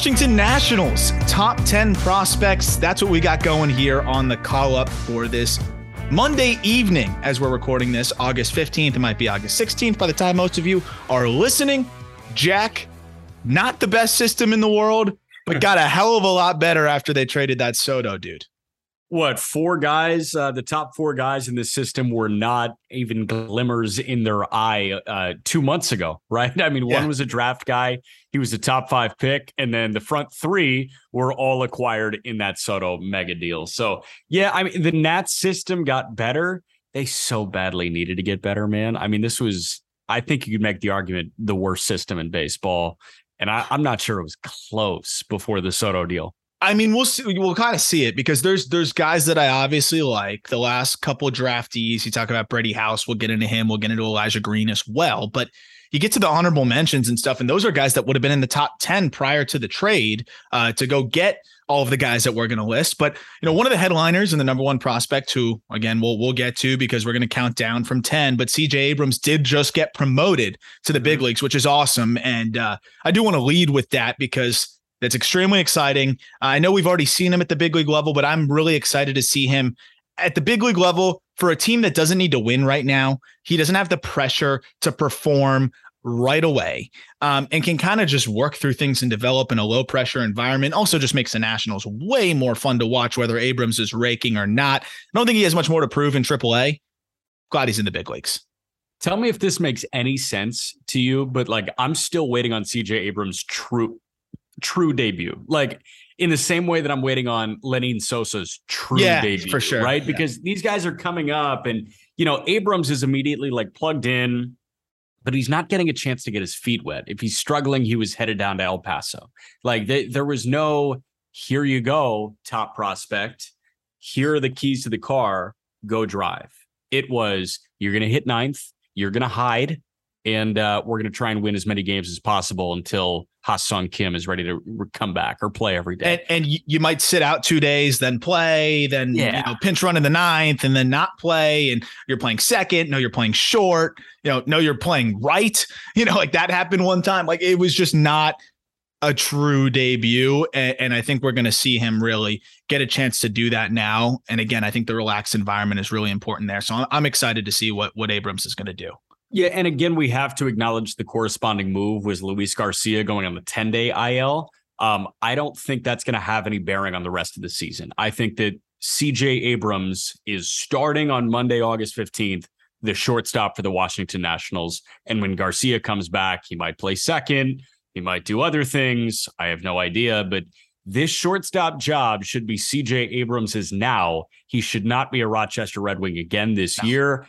Washington Nationals, top 10 prospects. That's what we got going here on the call up for this Monday evening as we're recording this, August 15th. It might be August 16th by the time most of you are listening. Jack, not the best system in the world, but got a hell of a lot better after they traded that Soto dude what four guys uh, the top four guys in the system were not even glimmers in their eye uh, two months ago right? I mean yeah. one was a draft guy he was a top five pick and then the front three were all acquired in that soto mega deal. So yeah i mean the nats system got better. They so badly needed to get better man. I mean this was i think you could make the argument the worst system in baseball and I, i'm not sure it was close before the soto deal I mean, we'll see. We'll kind of see it because there's there's guys that I obviously like. The last couple draftees, you talk about Brady House. We'll get into him. We'll get into Elijah Green as well. But you get to the honorable mentions and stuff, and those are guys that would have been in the top ten prior to the trade uh, to go get all of the guys that we're going to list. But you know, one of the headliners and the number one prospect, who again we'll we'll get to because we're going to count down from ten. But C.J. Abrams did just get promoted to the big mm-hmm. leagues, which is awesome, and uh, I do want to lead with that because that's extremely exciting. I know we've already seen him at the big league level, but I'm really excited to see him at the big league level for a team that doesn't need to win right now. He doesn't have the pressure to perform right away um, and can kind of just work through things and develop in a low pressure environment. Also, just makes the Nationals way more fun to watch, whether Abrams is raking or not. I don't think he has much more to prove in AAA. Glad he's in the big leagues. Tell me if this makes any sense to you, but like I'm still waiting on CJ Abrams' true true debut. Like in the same way that I'm waiting on Lenyn Sosa's true yeah, debut. For sure. Right. Because these guys are coming up and, you know, Abrams is immediately like plugged in, but he's not getting a chance to get his feet wet. If he's struggling, he was headed down to El Paso. Like they, there was no, here you go, top prospect. Here are the keys to the car. Go drive. It was, you're going to hit ninth. You're going to hide and uh, we're going to try and win as many games as possible until Ha-Seong Kim is ready to come back or play every day. And, and you might sit out two days, then play, then yeah. you know, pinch run in the ninth, and then not play. And you're playing second. No, you're playing short. You know, no, you're playing right. You know, like that happened one time. Like it was just not a true debut. And, and I think we're going to see him really get a chance to do that now. And again, I think the relaxed environment is really important there. So I'm, I'm excited to see what what Abrams is going to do. Yeah, and again, we have to acknowledge the corresponding move was Luis Garcia going on the 10 day IL. Um, I don't think that's going to have any bearing on the rest of the season. I think that CJ Abrams is starting on Monday, August 15th, the shortstop for the Washington Nationals. And when Garcia comes back, he might play second. He might do other things. I have no idea, but this shortstop job should be CJ Abrams's now. He should not be a Rochester Red Wing again this no. year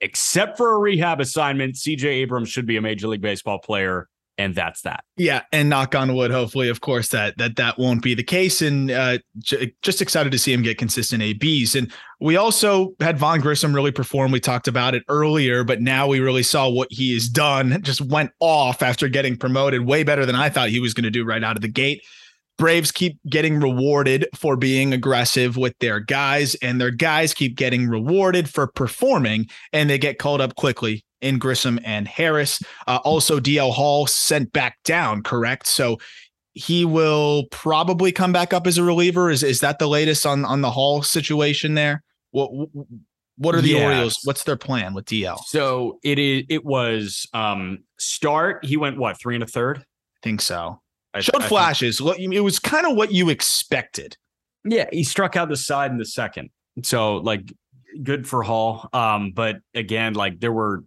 except for a rehab assignment, CJ Abrams should be a Major League Baseball player. And that's that. Yeah, and knock on wood. Hopefully, of course, that that that won't be the case. And uh, j- just excited to see him get consistent ABs. And we also had Vaughn Grissom really perform. We talked about it earlier, but now we really saw what he has done. Just went off after getting promoted, way better than I thought he was going to do right out of the gate. Braves keep getting rewarded for being aggressive with their guys, and their guys keep getting rewarded for performing, and they get called up quickly in Grissom and Harris. Uh, also, DL Hall sent back down, correct? So he will probably come back up as a reliever. Is is that the latest on on the Hall situation there? What what are the yes. Orioles? What's their plan with DL? So it is. It was um start. He went what three and a third. I think so. I, Showed I flashes. Think, it was kind of what you expected. Yeah, he struck out the side in the second. So like good for Hall. Um, but again, like there were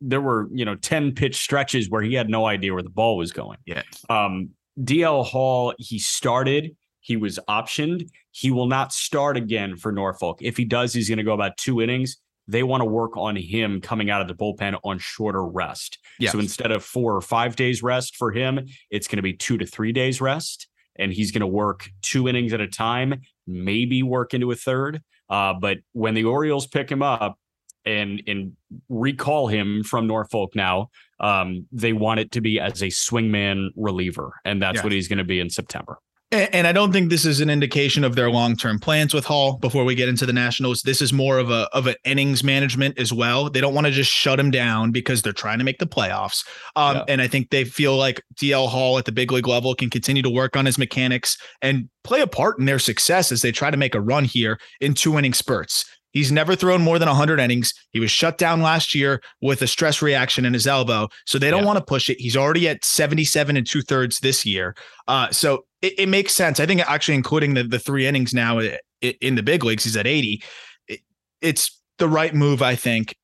there were, you know, 10 pitch stretches where he had no idea where the ball was going. Yeah. Um, DL Hall, he started, he was optioned. He will not start again for Norfolk. If he does, he's going to go about two innings they want to work on him coming out of the bullpen on shorter rest. Yes. So instead of four or five days rest for him, it's going to be two to three days rest. And he's going to work two innings at a time, maybe work into a third. Uh, but when the Orioles pick him up and and recall him from Norfolk now, um, they want it to be as a swingman reliever, and that's yeah. what he's going to be in September. And, I don't think this is an indication of their long-term plans with Hall. Before we get into the Nationals, this is more of a of an innings management as well. They don't want to just shut him down because they're trying to make the playoffs. Um, yeah. And I think they feel like DL Hall at the big league level can continue to work on his mechanics and play a part in their success as they try to make a run here in two inning spurts. He's never thrown more than 100 innings. He was shut down last year with a stress reaction in his elbow. So they don't yeah. want to push it. He's already at 77 and two thirds this year. Uh, so it, it, makes sense. I think actually including the, the three innings now in the big leagues, he's at 80. It, it's the right move, I think.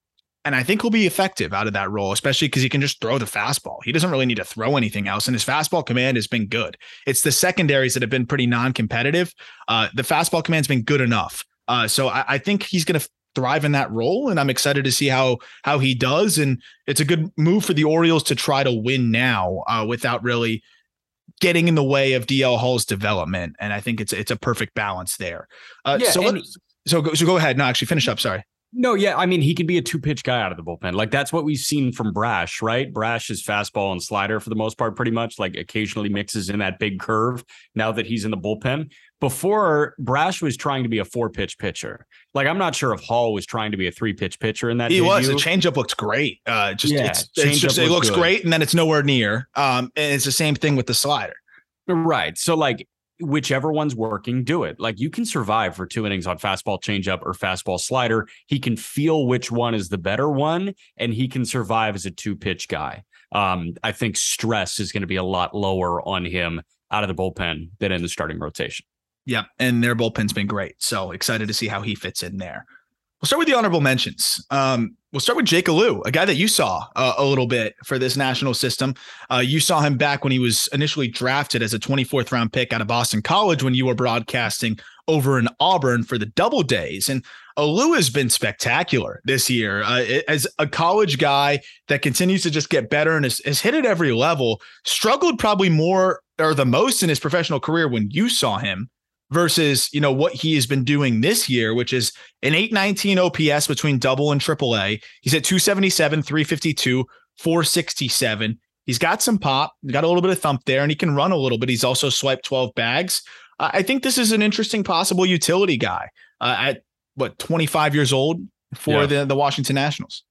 And I think he'll be effective out of that role, especially because he can just throw the fastball. He doesn't really need to throw anything else. And his fastball command has been good. It's the secondaries that have been pretty non competitive. Uh, the fastball command's been good enough. Uh, so I, I think he's going to thrive in that role, and I'm excited to see how how he does. And it's a good move for the Orioles to try to win now uh, without really getting in the way of DL Hall's development. And I think it's it's a perfect balance there. Uh, yeah, so let, so go, so go ahead. No, actually, finish up. Sorry. No, yeah, I mean he could be a two pitch guy out of the bullpen. Like that's what we've seen from Brash, right? Brash is fastball and slider for the most part, pretty much. Like occasionally mixes in that big curve. Now that he's in the bullpen, before Brash was trying to be a four pitch pitcher. Like I'm not sure if Hall was trying to be a three pitch pitcher in that. He debut. was. The changeup looks great. Uh, just yeah, it's, it's just it looks good. great, and then it's nowhere near. Um, and it's the same thing with the slider. Right. So like whichever one's working, do it. Like you can survive for two innings on fastball changeup or fastball slider. He can feel which one is the better one, and he can survive as a two pitch guy. Um, I think stress is going to be a lot lower on him out of the bullpen than in the starting rotation. Yeah, and their bullpen's been great. So excited to see how he fits in there. We'll start with the honorable mentions. Um, we'll start with Jake Alu, a guy that you saw uh, a little bit for this national system. Uh, you saw him back when he was initially drafted as a 24th round pick out of Boston College when you were broadcasting over in Auburn for the Double Days. And Alu has been spectacular this year uh, as a college guy that continues to just get better and has, has hit at every level. Struggled probably more or the most in his professional career when you saw him versus you know what he has been doing this year, which is an 819 OPS between double and triple A. He's at 277, 352, 467. He's got some pop, got a little bit of thump there, and he can run a little bit. He's also swiped 12 bags. Uh, I think this is an interesting possible utility guy uh, at what 25 years old for yeah. the the Washington Nationals.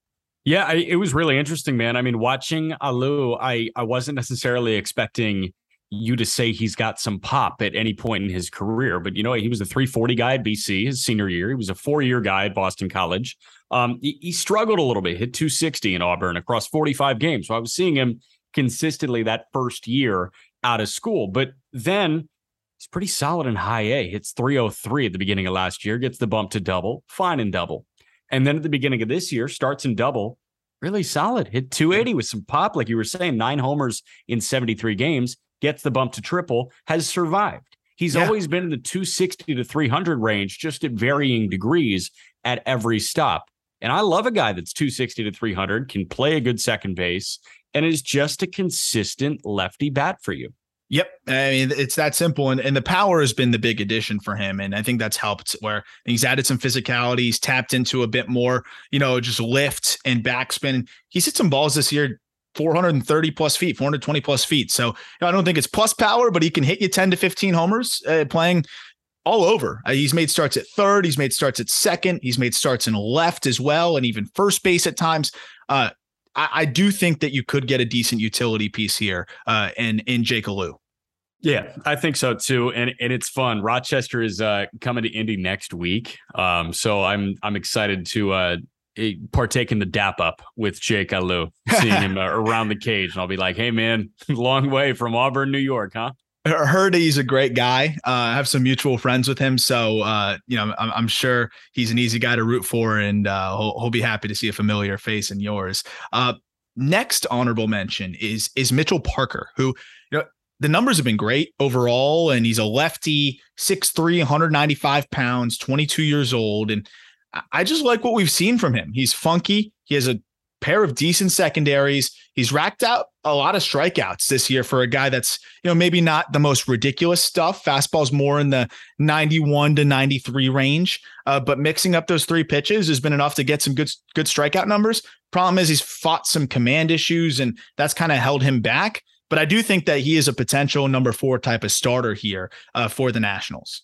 Yeah, I, it was really interesting, man. I mean, watching Alu, I I wasn't necessarily expecting you to say he's got some pop at any point in his career. But you know, he was a 340 guy at BC his senior year. He was a four year guy at Boston College. Um, he, he, struggled a little bit, hit 260 in Auburn across 45 games. So I was seeing him consistently that first year out of school. But then he's pretty solid in high A. Hits 303 at the beginning of last year, gets the bump to double, fine in double. And then at the beginning of this year, starts in double, really solid. Hit 280 with some pop, like you were saying, nine homers in 73 games gets the bump to triple, has survived. He's yeah. always been in the 260 to 300 range, just at varying degrees at every stop. And I love a guy that's 260 to 300, can play a good second base, and is just a consistent lefty bat for you. Yep. I mean, it's that simple. And, and the power has been the big addition for him. And I think that's helped where he's added some physicality. He's tapped into a bit more, you know, just lift and backspin. He's hit some balls this year 430 plus feet, 420 plus feet. So you know, I don't think it's plus power, but he can hit you 10 to 15 homers uh, playing all over. Uh, he's made starts at third. He's made starts at second. He's made starts in left as well, and even first base at times. Uh, I, I, do think that you could get a decent utility piece here uh, in in Jake Alu. Yeah, I think so too, and and it's fun. Rochester is uh, coming to Indy next week, um, so I'm I'm excited to uh, partake in the dap up with Jake Alu, seeing him uh, around the cage. And I'll be like, hey, man, long way from Auburn, New York, huh? I heard he's a great guy. Uh, I have some mutual friends with him, so uh, you know I'm, I'm, sure he's an easy guy to root for, and uh, he'll, he'll, be happy to see a familiar face in yours. Uh, next honorable mention is is Mitchell Parker, who you know the numbers have been great overall, and he's a lefty, 6'3", 195 pounds, 22 years old, and I just like what we've seen from him. He's funky. He has a pair of decent secondaries. He's racked out a lot of strikeouts this year for a guy that's, you know, maybe not the most ridiculous stuff. Fastball's more in the 91 to 93 range. Uh, but mixing up those three pitches has been enough to get some good good strikeout numbers. Problem is he's fought some command issues and that's kind of held him back. But I do think that he is a potential number four type of starter here uh, for the Nationals.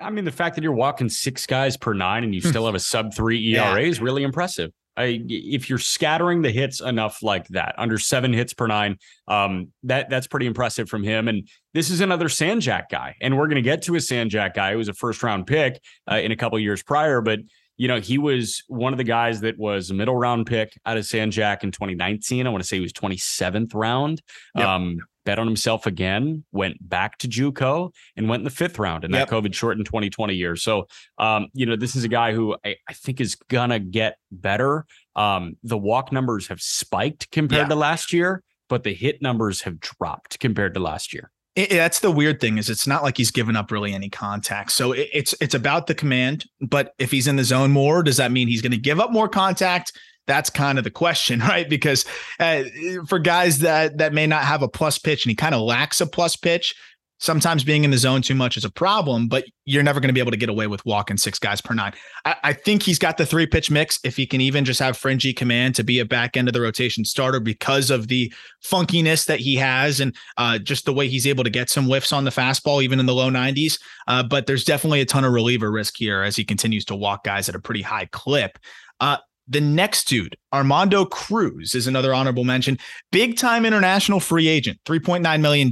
I mean, the fact that you're walking six guys per nine and you still have a sub three ERA yeah. is really impressive. I, if you're scattering the hits enough like that, under seven hits per nine, um, that that's pretty impressive from him. And this is another San Jac guy, and we're going to get to a San Jac guy who was a first round pick uh, in a couple years prior, but you know, he was one of the guys that was a middle round pick out of San Jac in 2019. I want to say he was 27th round. Yep. Um, bet on himself again, went back to JUCO and went in the fifth round in yep. that COVID shortened 2020 year. So, um, you know, this is a guy who I, I think is gonna get better. Um, the walk numbers have spiked compared yeah. to last year, but the hit numbers have dropped compared to last year. It, that's the weird thing is it's not like he's given up really any contact. So it, it's it's about the command. But if he's in the zone more, does that mean he's going to give up more contact? That's kind of the question, right? Because uh, for guys that that may not have a plus pitch and he kind of lacks a plus pitch, sometimes being in the zone too much is a problem, but you're never going to be able to get away with walking six guys per nine. I, I, think he's got the three pitch mix. If he can even just have fringy command to be a back end of the rotation starter because of the funkiness that he has and uh, just the way he's able to get some whiffs on the fastball, even in the low 90s. Uh, but there's definitely a ton of reliever risk here as he continues to walk guys at a pretty high clip. Uh, the next dude, Armando Cruz, is another honorable mention. Big time international free agent, $3.9 million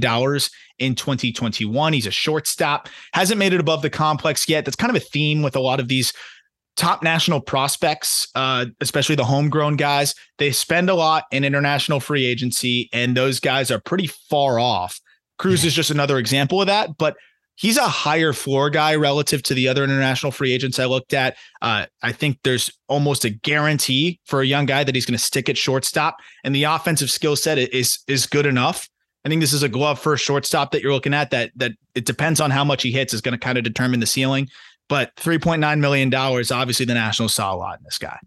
in 2021. He's a shortstop, hasn't made it above the complex yet. That's kind of a theme with a lot of these top national prospects, uh, especially the homegrown guys. They spend a lot in international free agency, and those guys are pretty far off. Cruz is just another example of that. But he's a higher floor guy relative to the other international free agents I looked at. Uh, I think there's almost a guarantee for a young guy that he's going to stick at shortstop, and the offensive skill set is is good enough. I think this is a glove first shortstop that you're looking at. That that it depends on how much he hits is going to kind of determine the ceiling. But 3.9 million dollars, obviously, the Nationals saw a lot in this guy.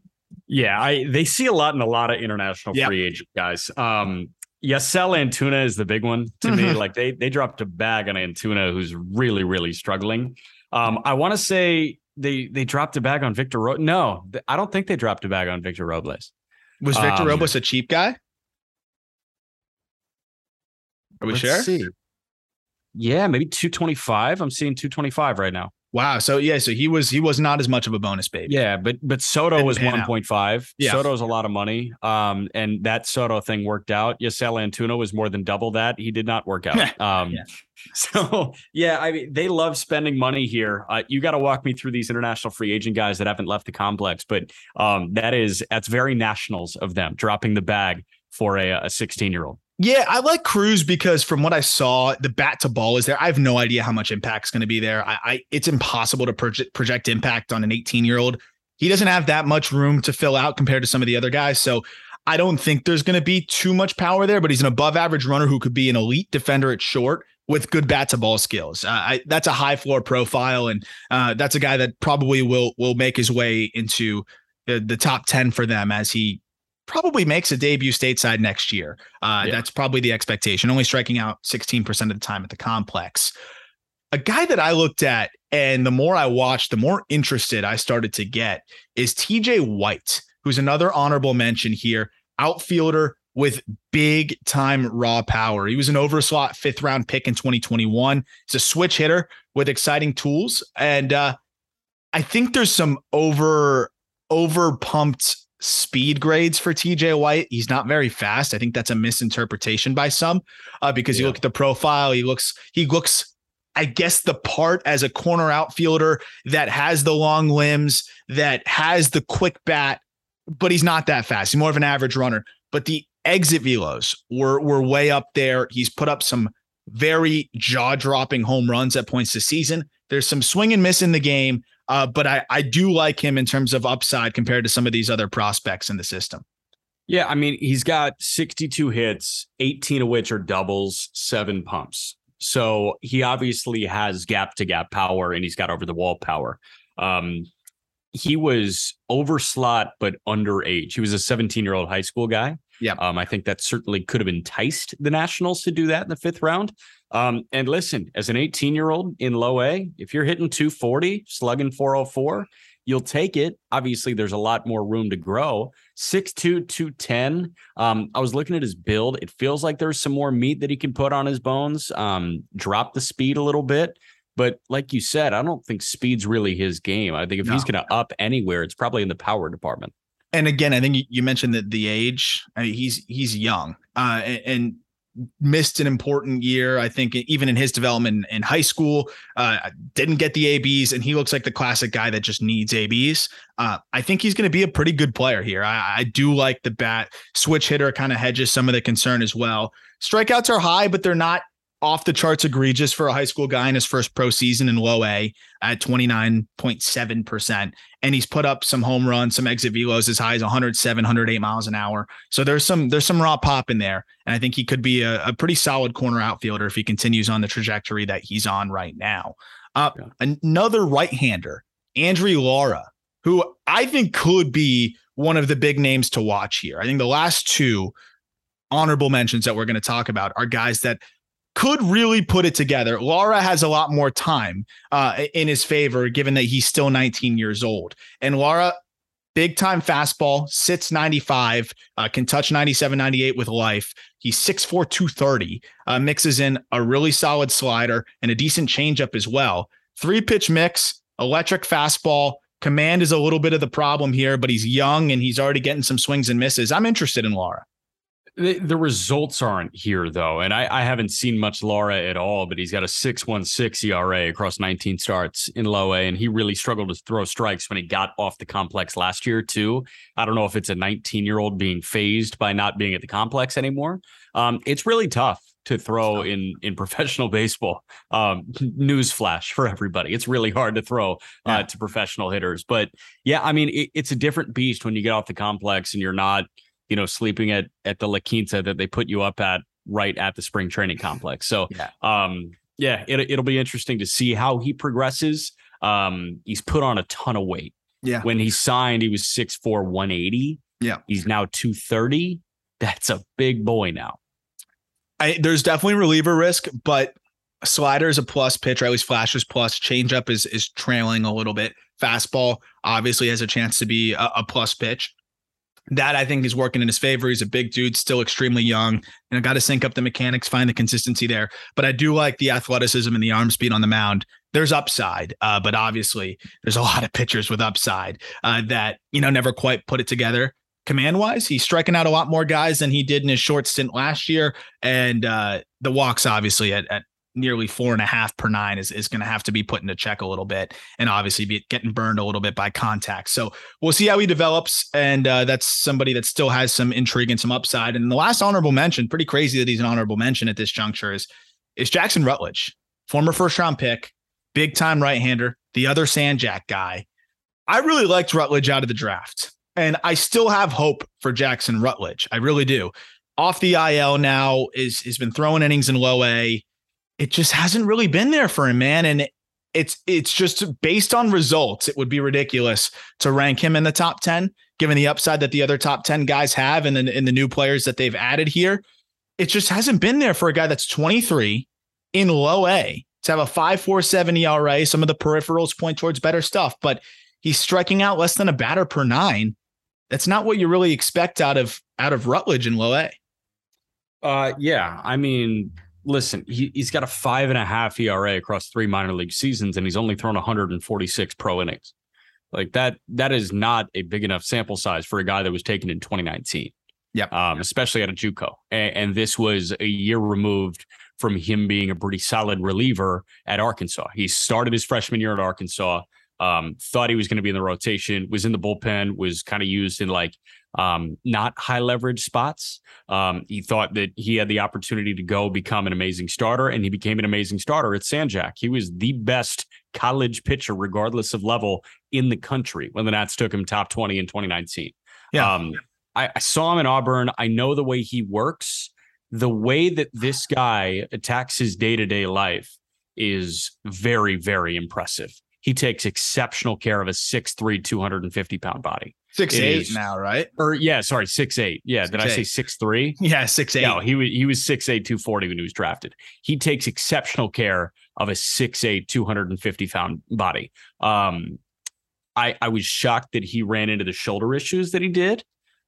Yeah, I they see a lot in a lot of international yep. free agent guys. Um, Yasel Antuna is the big one to me. Like they they dropped a bag on Antuna, who's really really struggling. Um, I want to say they they dropped a bag on Victor. Ro- no, I don't think they dropped a bag on Victor Robles. Was Victor um, Robles a cheap guy? Are we sure? See. Yeah, maybe 225. I'm seeing 225 right now. Wow. So yeah, so he was he was not as much of a bonus baby. Yeah, but but Soto was 1.5. Yeah. Soto's a lot of money. Um, and that Soto thing worked out. Yasel Antuna was more than double that. He did not work out. um yeah. so yeah, I mean they love spending money here. Uh, you got to walk me through these international free agent guys that haven't left the complex, but um that is that's very nationals of them dropping the bag for a, a 16 year old. Yeah, I like Cruz because from what I saw, the bat to ball is there. I have no idea how much impact is going to be there. I, I it's impossible to project, project impact on an 18 year old. He doesn't have that much room to fill out compared to some of the other guys. So I don't think there's going to be too much power there. But he's an above average runner who could be an elite defender at short with good bat to ball skills. Uh, I, that's a high floor profile, and uh, that's a guy that probably will will make his way into the, the top 10 for them as he probably makes a debut stateside next year. Uh, yeah. That's probably the expectation, only striking out 16% of the time at the complex. A guy that I looked at, and the more I watched, the more interested I started to get is TJ White, who's another honorable mention here, outfielder with big time raw power. He was an overslot fifth round pick in 2021. He's a switch hitter with exciting tools. And uh, I think there's some over over pumped speed grades for TJ White. He's not very fast. I think that's a misinterpretation by some uh, because yeah. you look at the profile, he looks he looks I guess the part as a corner outfielder that has the long limbs, that has the quick bat, but he's not that fast. He's more of an average runner. But the exit velos were were way up there. He's put up some very jaw-dropping home runs at points this season. There's some swing and miss in the game, uh, but I, I do like him in terms of upside compared to some of these other prospects in the system. Yeah, I mean, he's got 62 hits, 18 of which are doubles, seven pumps. So he obviously has gap to gap power and he's got over the wall power. Um, he was over slot, but underage. He was a 17 year old high school guy. Yeah. Um, I think that certainly could have enticed the Nationals to do that in the fifth round. Um, and listen, as an 18 year old in low A, if you're hitting 240, slugging 404, you'll take it. Obviously, there's a lot more room to grow. 6'2, 210. Um, I was looking at his build. It feels like there's some more meat that he can put on his bones. Um, drop the speed a little bit. But like you said, I don't think speed's really his game. I think if no. he's going to up anywhere, it's probably in the power department. And again, I think you mentioned that the age. I mean, he's he's young, uh, and missed an important year. I think even in his development in high school, uh, didn't get the ABs, and he looks like the classic guy that just needs ABs. Uh, I think he's going to be a pretty good player here. I, I do like the bat switch hitter, kind of hedges some of the concern as well. Strikeouts are high, but they're not off the charts egregious for a high school guy in his first pro season in low A at 29.7%. And he's put up some home runs, some exit velos as high as 107, 108 miles an hour. So there's some there's some raw pop in there. And I think he could be a, a pretty solid corner outfielder if he continues on the trajectory that he's on right now. Uh, yeah. Another right-hander, Andry Lara, who I think could be one of the big names to watch here. I think the last two honorable mentions that we're going to talk about are guys that – could really put it together. Lara has a lot more time uh, in his favor, given that he's still 19 years old. And Lara, big time fastball, sits 95, uh, can touch 97, 98 with life. He's 6'4, 230, uh, mixes in a really solid slider and a decent changeup as well. Three pitch mix, electric fastball. Command is a little bit of the problem here, but he's young and he's already getting some swings and misses. I'm interested in Lara. The, the, results aren't here though, and I, I, haven't seen much Lara at all. But he's got a six one six ERA across 19 starts in low A, and he really struggled to throw strikes when he got off the complex last year too. I don't know if it's a 19 year old being fazed by not being at the complex anymore. Um, it's really tough to throw in in professional baseball. Um, newsflash for everybody: it's really hard to throw uh, yeah. to professional hitters. But yeah, I mean, it, it's a different beast when you get off the complex and you're not you know, sleeping at at the La Quinta that they put you up at right at the spring training complex. So, yeah. um, yeah, it, it'll be interesting to see how he progresses. Um, he's put on a ton of weight. Yeah. When he signed, he was 6'4, 180. Yeah. He's now 230. That's a big boy now. I, there's definitely reliever risk, but slider is a plus pitch, or at least flashes plus. Changeup is is trailing a little bit. Fastball obviously has a chance to be a, a plus pitch that I think is working in his favor. He's a big dude, still extremely young. You know, got to sync up the mechanics, find the consistency there. But I do like the athleticism and the arm speed on the mound. There's upside, uh, but obviously there's a lot of pitchers with upside uh, that you know never quite put it together. Command wise, he's striking out a lot more guys than he did in his short stint last year, and uh, the walks obviously at, at nearly four and a half per nine is, is going to have to be put into check a little bit and obviously be getting burned a little bit by contact. So we'll see how he develops. And uh, that's somebody that still has some intrigue and some upside. And the last honorable mention, pretty crazy that he's an honorable mention at this juncture is, is Jackson Rutledge, former first round pick, big time right hander, the other San Jac guy. I really liked Rutledge out of the draft. And I still have hope for Jackson Rutledge. I really do. Off the IL now is has been throwing innings in low A it just hasn't really been there for him, man. And it's it's just based on results. It would be ridiculous to rank him in the top ten, given the upside that the other top ten guys have, and then in the new players that they've added here. It just hasn't been there for a guy that's 23 in low A to have a 5.47 ERA. Some of the peripherals point towards better stuff, but he's striking out less than a batter per nine. That's not what you really expect out of out of Rutledge in low A. Uh, yeah, I mean, listen, he, he's got a five and a half ERA across three minor league seasons, and he's only thrown 146 pro innings. Like that, that is not a big enough sample size for a guy that was taken in 2019. Yeah. Um, especially at a JUCO. And, and this was a year removed from him being a pretty solid reliever at Arkansas. He started his freshman year at Arkansas. Um, thought he was going to be in the rotation, was in the bullpen, was kind of used in like um, not high leverage spots. Um, he thought that he had the opportunity to go become an amazing starter, and he became an amazing starter at San Jac. He was the best college pitcher, regardless of level, in the country when the Nats took him top 20 in 2019. Yeah. Um, I, I saw him in Auburn. I know the way he works. The way that this guy attacks his day to day life is very, very impressive. He takes exceptional care of a 6'3, 250 pound body. Six eight now, right? Or yeah, sorry, six eight. Yeah, six, did I say six three? Yeah, six eight. No, he was he was six eight, two forty when he was drafted. He takes exceptional care of a six eight, two hundred and fifty pound body. Um, I I was shocked that he ran into the shoulder issues that he did,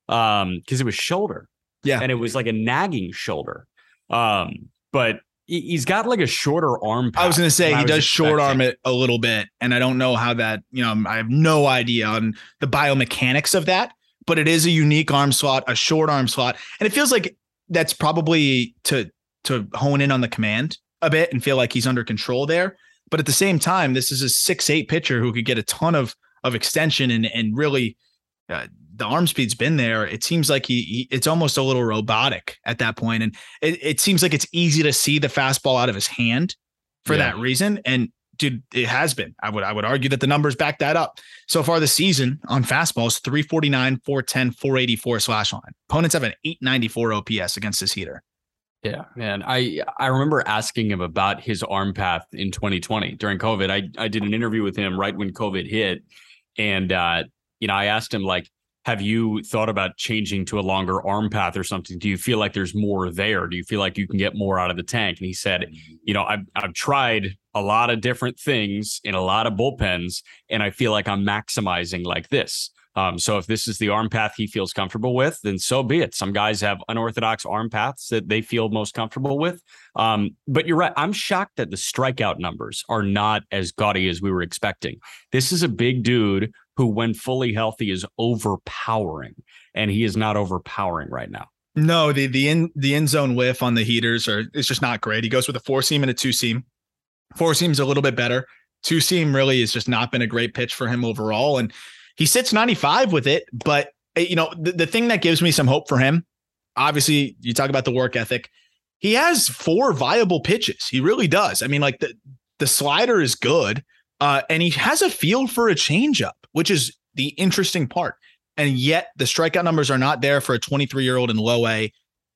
um, because it was shoulder, Yeah. and it was like a nagging shoulder, um, but he's got like a shorter arm. I was going to say he does short arm it a little bit, and I don't know how that. You know, I have no idea on the biomechanics of that, but it is a unique arm slot, a short arm slot, and it feels like that's probably to to hone in on the command a bit and feel like he's under control there. But at the same time, this is a six eight pitcher who could get a ton of of extension and and really. Uh, the arm speed's been there. It seems like he, he it's almost a little robotic at that point, and it, it seems like it's easy to see the fastball out of his hand for Yeah. that reason. And dude, it has been. I would I would argue that the numbers back that up. So far this season on fastballs, 349, 410, 484 slash line. Opponents have an 894 OPS against this heater. Yeah, man. I I remember asking him about his arm path in 2020 during COVID. I I did an interview with him right when COVID hit, and uh, you know I asked him like, "Have you thought about changing to a longer arm path or something? Do you feel like there's more there? Do you feel like you can get more out of the tank?" And he said, "You know, I've I've tried a lot of different things in a lot of bullpens, and I feel like I'm maximizing like this." Um, so if this is the arm path he feels comfortable with, then so be it. Some guys have unorthodox arm paths that they feel most comfortable with. Um, but you're right. I'm shocked that the strikeout numbers are not as gaudy as we were expecting. This is a big dude who, when fully healthy, is overpowering, and he is not overpowering right now. No, the the in the end zone whiff on the heaters are it's just not great. He goes with a four seam and a two seam. Four seam's a little bit better. Two seam really has just not been a great pitch for him overall. And he sits 95 with it. But eh, you know, the, the thing that gives me some hope for him, obviously, you talk about the work ethic. He has four viable pitches. He really does. I mean, like the the slider is good. Uh, and he has a feel for a changeup, which is the interesting part. And yet the strikeout numbers are not there for a 23 year old in low A.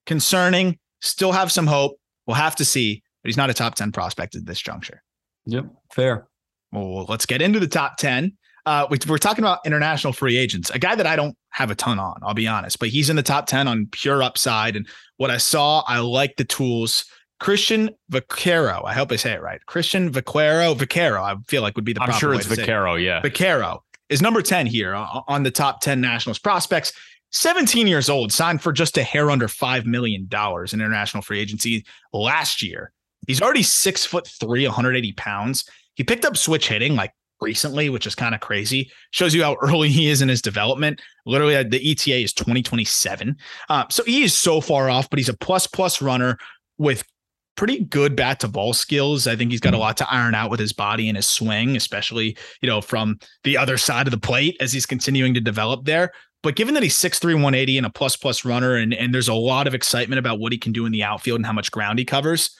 Concerning, still have some hope. We'll have to see, but he's not a top 10 prospect at this juncture. Yep, fair. Well, let's get into the top 10. Uh, we, we're talking about international free agents, a guy that I don't have a ton on, I'll be honest, but he's in the top 10 on pure upside. And what I saw, I like the tools. Cristhian Vaquero, I hope I say it right. Cristhian Vaquero, Vaquero, I feel like would be the I'm proper sure way it's to say it. Vaquero. Yeah. Vaquero is number 10 here on the top 10 Nationals prospects. 17 years old, signed for just a hair under $5 million in international free agency last year. He's already six foot three, 180 pounds. He picked up switch hitting like recently, which is kind of crazy. Shows you how early he is in his development. Literally, uh, the ETA is 2027. Uh, so he is so far off, but he's a plus plus runner with pretty good bat to ball skills. I think he's got a lot to iron out with his body and his swing, especially, you know, from the other side of the plate as he's continuing to develop there. But given that he's 6'3, 180 and a plus plus runner, and, and there's a lot of excitement about what he can do in the outfield and how much ground he covers,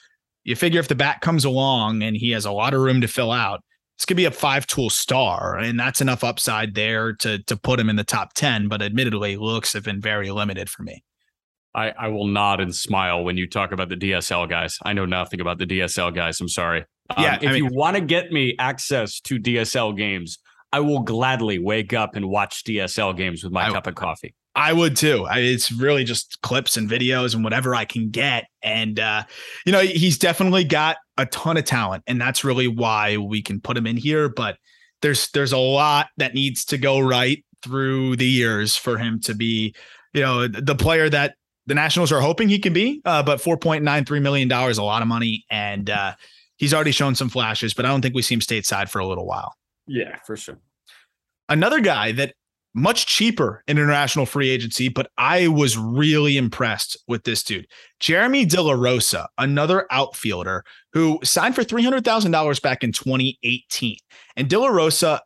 you figure if the bat comes along and he has a lot of room to fill out, this could be a five tool star. And that's enough upside there to to put him in the top 10. But admittedly, looks have been very limited for me. I, I will nod and smile when you talk about the DSL guys. I know nothing about the DSL guys. I'm sorry. Um, Yeah, if I you want to get me access to DSL games, I will gladly wake up and watch DSL games with my I- cup of coffee. I would too. I, it's really just clips and videos and whatever I can get. And uh, you know, he's definitely got a ton of talent, and that's really why we can put him in here. But there's there's a lot that needs to go right through the years for him to be, you know, the player that the Nationals are hoping he can be. Uh, but four point nine three million dollars, a lot of money, and uh, he's already shown some flashes. But I don't think we see him stateside for a little while. Yeah, for sure. Another guy that much cheaper in international free agency, but I was really impressed with this dude. Jeremy De La Rosa, another outfielder who signed for $300,000 back in 2018. And De La Rosa,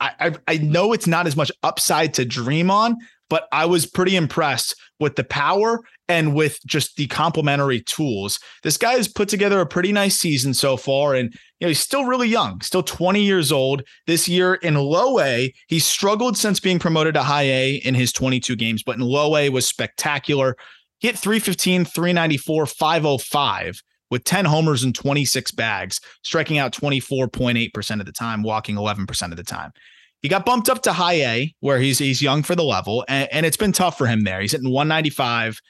I, I, I know it's not as much upside to dream on, but I was pretty impressed with the power and with just the complementary tools. This guy has put together a pretty nice season so far. And you know, he's still really young, still 20 years old. This year in low A, he struggled since being promoted to high A in his 22 games, but in low A was spectacular. Hit 315, 394, 505 with 10 homers and 26 bags, striking out 24.8% of the time, walking 11% of the time. He got bumped up to high A, where he's he's young for the level, and, and it's been tough for him there. He's hitting 195.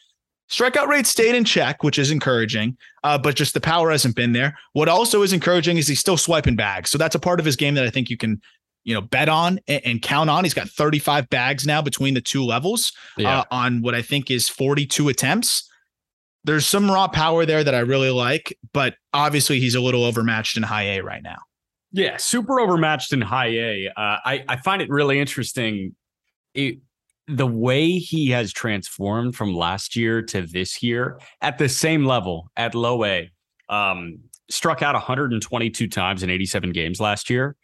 Strikeout rate stayed in check, which is encouraging, uh, but just the power hasn't been there. What also is encouraging is he's still swiping bags. So that's a part of his game that I think you can you know, bet on and, and count on. He's got 35 bags now between the two levels yeah. uh, on what I think is 42 attempts. There's some raw power there that I really like, but obviously he's a little overmatched in high A right now. Yeah, super overmatched in high A. Uh, I I find it really interesting. It, the way he has transformed from last year to this year at the same level at low A. Um, struck out 122 times in 87 games last year,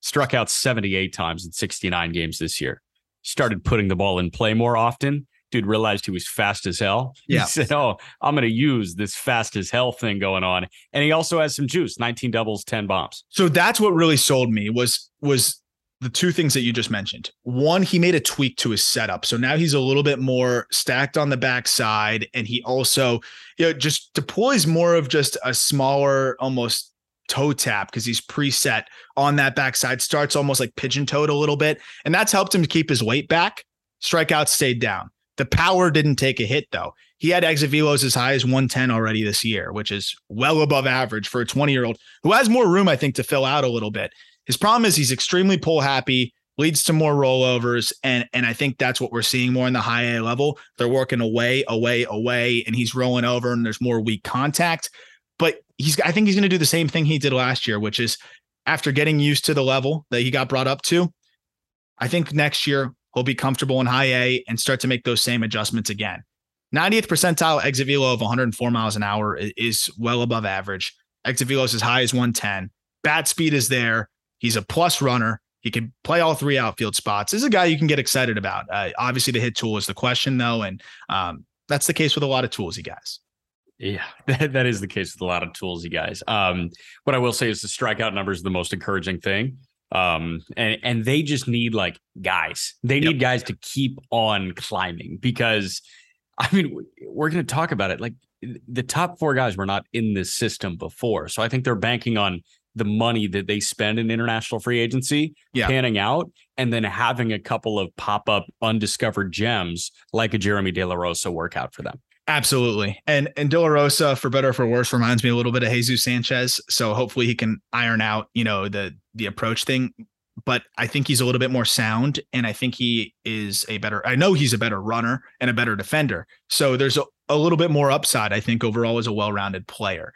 struck out 78 times in 69 games this year. Started putting the ball in play more often. Dude realized he was fast as hell. Yeah. He said, Oh, I'm going to use this fast as hell thing going on. And he also has some juice 19 doubles, 10 bombs. So that's what really sold me was, was the two things that you just mentioned. One, he made a tweak to his setup. So now he's a little bit more stacked on the backside. And he also, you know, just deploys more of just a smaller, almost toe tap because he's preset on that backside, starts almost like pigeon toed a little bit. And that's helped him to keep his weight back. Strikeouts stayed down. The power didn't take a hit though. He had exit velos as high as 110 already this year, which is well above average for a 20 year old who has more room, I think, to fill out a little bit. His problem is he's extremely pull happy, leads to more rollovers, and and I think that's what we're seeing more in the high A level. They're working away, away, away, and he's rolling over, and there's more weak contact. But he's I think he's going to do the same thing he did last year, which is after getting used to the level that he got brought up to. I think next year he'll be comfortable in high A and start to make those same adjustments again. 90th percentile exit velo of 104 miles an hour is well above average. Exit velo is as high as 110. Bat speed is there. He's a plus runner. He can play all three outfield spots. This is a guy you can get excited about. Uh, obviously, the hit tool is the question, though, and um, that's the case with a lot of toolsy guys. Yeah, that, that is the case with a lot of toolsy guys. Um, what I will say is the strikeout numbers are the most encouraging thing. Um, and and they just need like guys. They need yep. guys to keep on climbing because, I mean, we're going to talk about it. Like the top four guys were not in this system before, so I think they're banking on the money that they spend in international free agency yeah. panning out and then having a couple of pop-up undiscovered gems like a Jeremy De La Rosa work out for them. Absolutely. And and De La Rosa, for better or for worse, reminds me a little bit of Jesus Sanchez. So hopefully he can iron out, you know, the the approach thing. But I think he's a little bit more sound, and I think he is a better. I know he's a better runner and a better defender. So there's a, a little bit more upside. I think overall as a well-rounded player.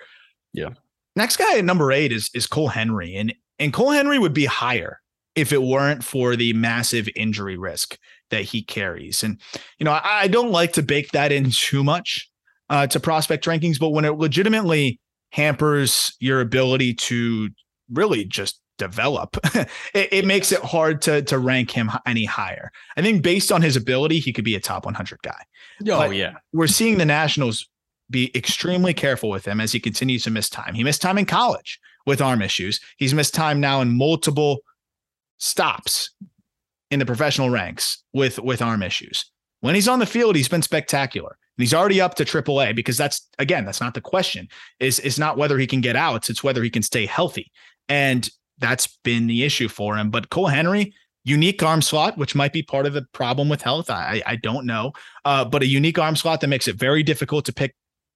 Yeah. Next guy at number eight is is Cole Henry, and and Cole Henry would be higher if it weren't for the massive injury risk that he carries. And you know, I, I don't like to bake that in too much uh, to prospect rankings, but when it legitimately hampers your ability to really just develop, it, it, makes it hard to to rank him any higher. I think based on his ability, he could be a top 100 guy. Oh but yeah, we're seeing the Nationals be extremely careful with him as he continues to miss time. He missed time in college with arm issues. He's missed time now in multiple stops in the professional ranks with with arm issues. When he's on the field, he's been spectacular. And he's already up to AAA because that's again, that's not the question. Is is not whether he can get outs, it's whether he can stay healthy. And that's been the issue for him. But Cole Henry, unique arm slot, which might be part of the problem with health. I I don't know. Uh, but a unique arm slot that makes it very difficult to pick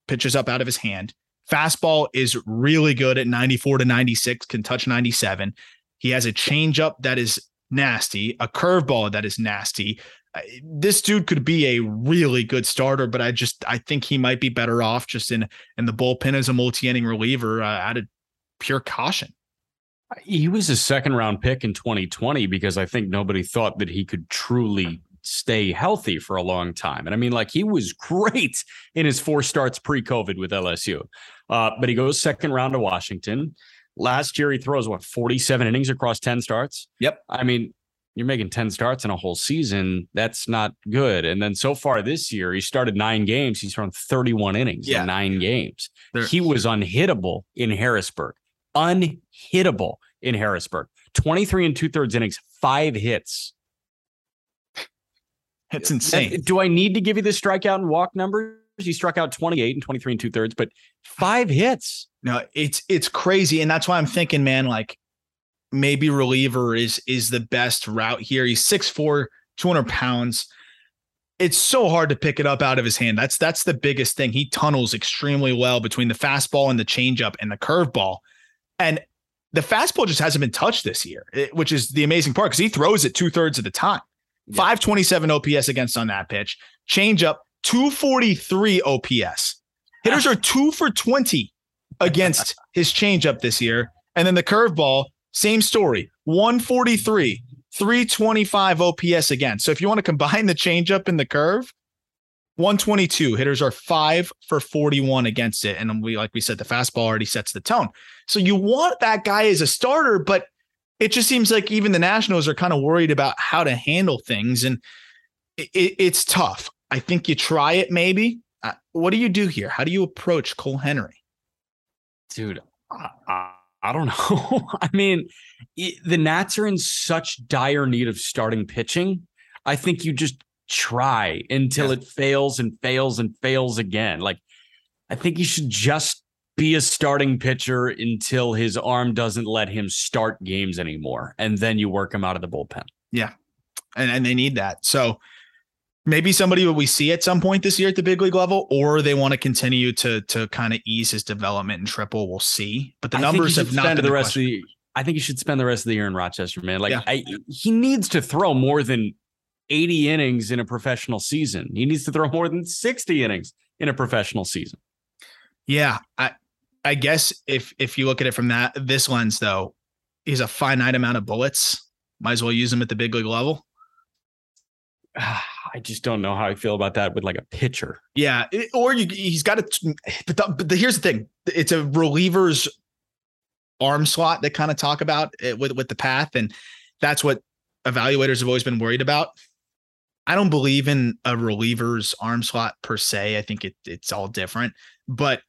pitches up out of his hand. Fastball is really good at 94 to 96, can touch 97. He has a changeup that is nasty, a curveball that is nasty. This dude could be a really good starter, but I just I think he might be better off just in in the bullpen as a multi-inning reliever uh, out of pure caution. He was a second round pick in 2020 because I think nobody thought that he could truly stay healthy for a long time. And I mean, like he was great in his four starts pre COVID with LSU. Uh, but he goes second round to Washington. Last year, he throws what 47 innings across 10 starts. Yep. I mean, you're making 10 starts in a whole season. That's not good. And then so far this year, he started nine games. He's thrown 31 innings yeah. in nine games. There. He was unhittable in Harrisburg. Unhittable in Harrisburg. 23 and two thirds innings, five hits. That's insane. Do I need to give you the strikeout and walk numbers? He struck out 28 and 23 and two thirds, but five hits. No, it's it's crazy. And that's why I'm thinking, man, like maybe reliever is is the best route here. He's 6'4, 200 pounds. It's so hard to pick it up out of his hand. That's that's the biggest thing. He tunnels extremely well between the fastball and the changeup and the curveball. And the fastball just hasn't been touched this year, eh, which is the amazing part because he throws it two thirds of the time. Yeah. 527 OPS against on that pitch. Change up 243 OPS. Hitters are two for 20 against his changeup this year. And then the curveball, same story 143, 325 OPS again. So if you want to combine the changeup and the curve, 122 hitters are five for 41 against it. And we, like we said, the fastball already sets the tone. So you want that guy as a starter, but it just seems like even the Nationals are kind of worried about how to handle things. And it, it's tough. I think you try it maybe. Uh, what do you do here? How do you approach Cole Henry? Dude, I, I don't know. I mean, the Nats are in such dire need of starting pitching. I think you just try until yeah. it fails and fails and fails again. Like, I think he should just be a starting pitcher until his arm doesn't let him start games anymore. And then you work him out of the bullpen. Yeah. And, and they need that. So maybe somebody we see at some point this year at the big league level, or they want to continue to to kind of ease his development in triple. We'll see. But the numbers have not been the rest question. of the I think he should spend the rest of the year in Rochester, man. Like yeah. I, he needs to throw more than 80 innings in a professional season. He needs to throw more than 60 innings in a professional season. Yeah, I I guess if if you look at it from that this lens though, he's a finite amount of bullets. Might as well use them at the big league level. I just don't know how I feel about that with like a pitcher. Yeah, it, or you, he's got to. But, the, but the, here's the thing: it's a reliever's arm slot that kind of talk about it with with the path, and that's what evaluators have always been worried about. I don't believe in a reliever's arm slot per se. I think it, it's all different, but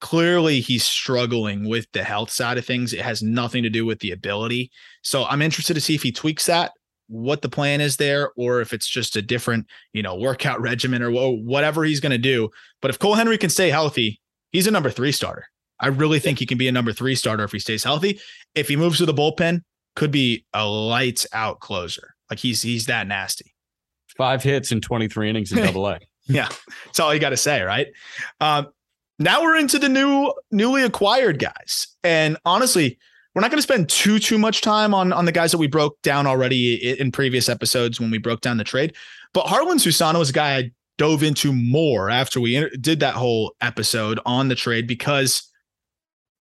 clearly he's struggling with the health side of things. It has nothing to do with the ability. So I'm interested to see if he tweaks that, what the plan is there, or if it's just a different, you know, workout regimen or whatever he's going to do. But if Cole Henry can stay healthy, he's a number three starter. I really think he can be a number three starter if he stays healthy. If he moves to the bullpen, could be a lights out closer. Like he's he's that nasty. Five hits in 23 innings in double A. yeah. That's all you got to say, right? Um, now we're into the new newly acquired guys. And honestly, we're not going to spend too too much time on on the guys that we broke down already in previous episodes when we broke down the trade. But Jarlin Susana was a guy I dove into more after we did that whole episode on the trade because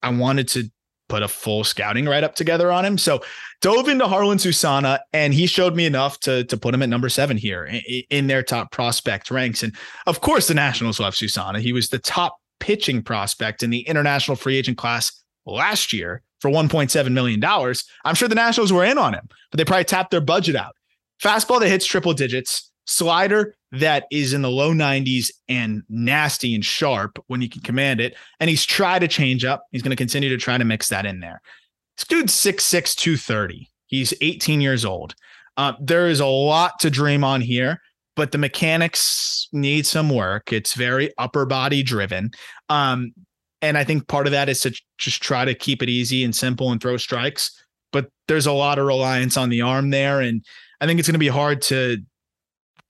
I wanted to put a full scouting write up together on him. So dove into Jarlin Susana and he showed me enough to to put him at number seven here in, in their top prospect ranks. And of course, the Nationals love Susana. He was the top pitching prospect in the international free agent class last year for $1.7 million. I'm sure the Nationals were in on him, but they probably tapped their budget out. Fastball that hits triple digits, slider that is in the low 90s and nasty and sharp when you can command it. And he's tried to change up. He's going to continue to try to mix that in there. This dude's 6'6, 230. He's 18 years old. Uh, there is a lot to dream on here, but the mechanics need some work. It's very upper body driven. Um, and I think part of that is to just try to keep it easy and simple and throw strikes. But there's a lot of reliance on the arm there. And I think it's going to be hard to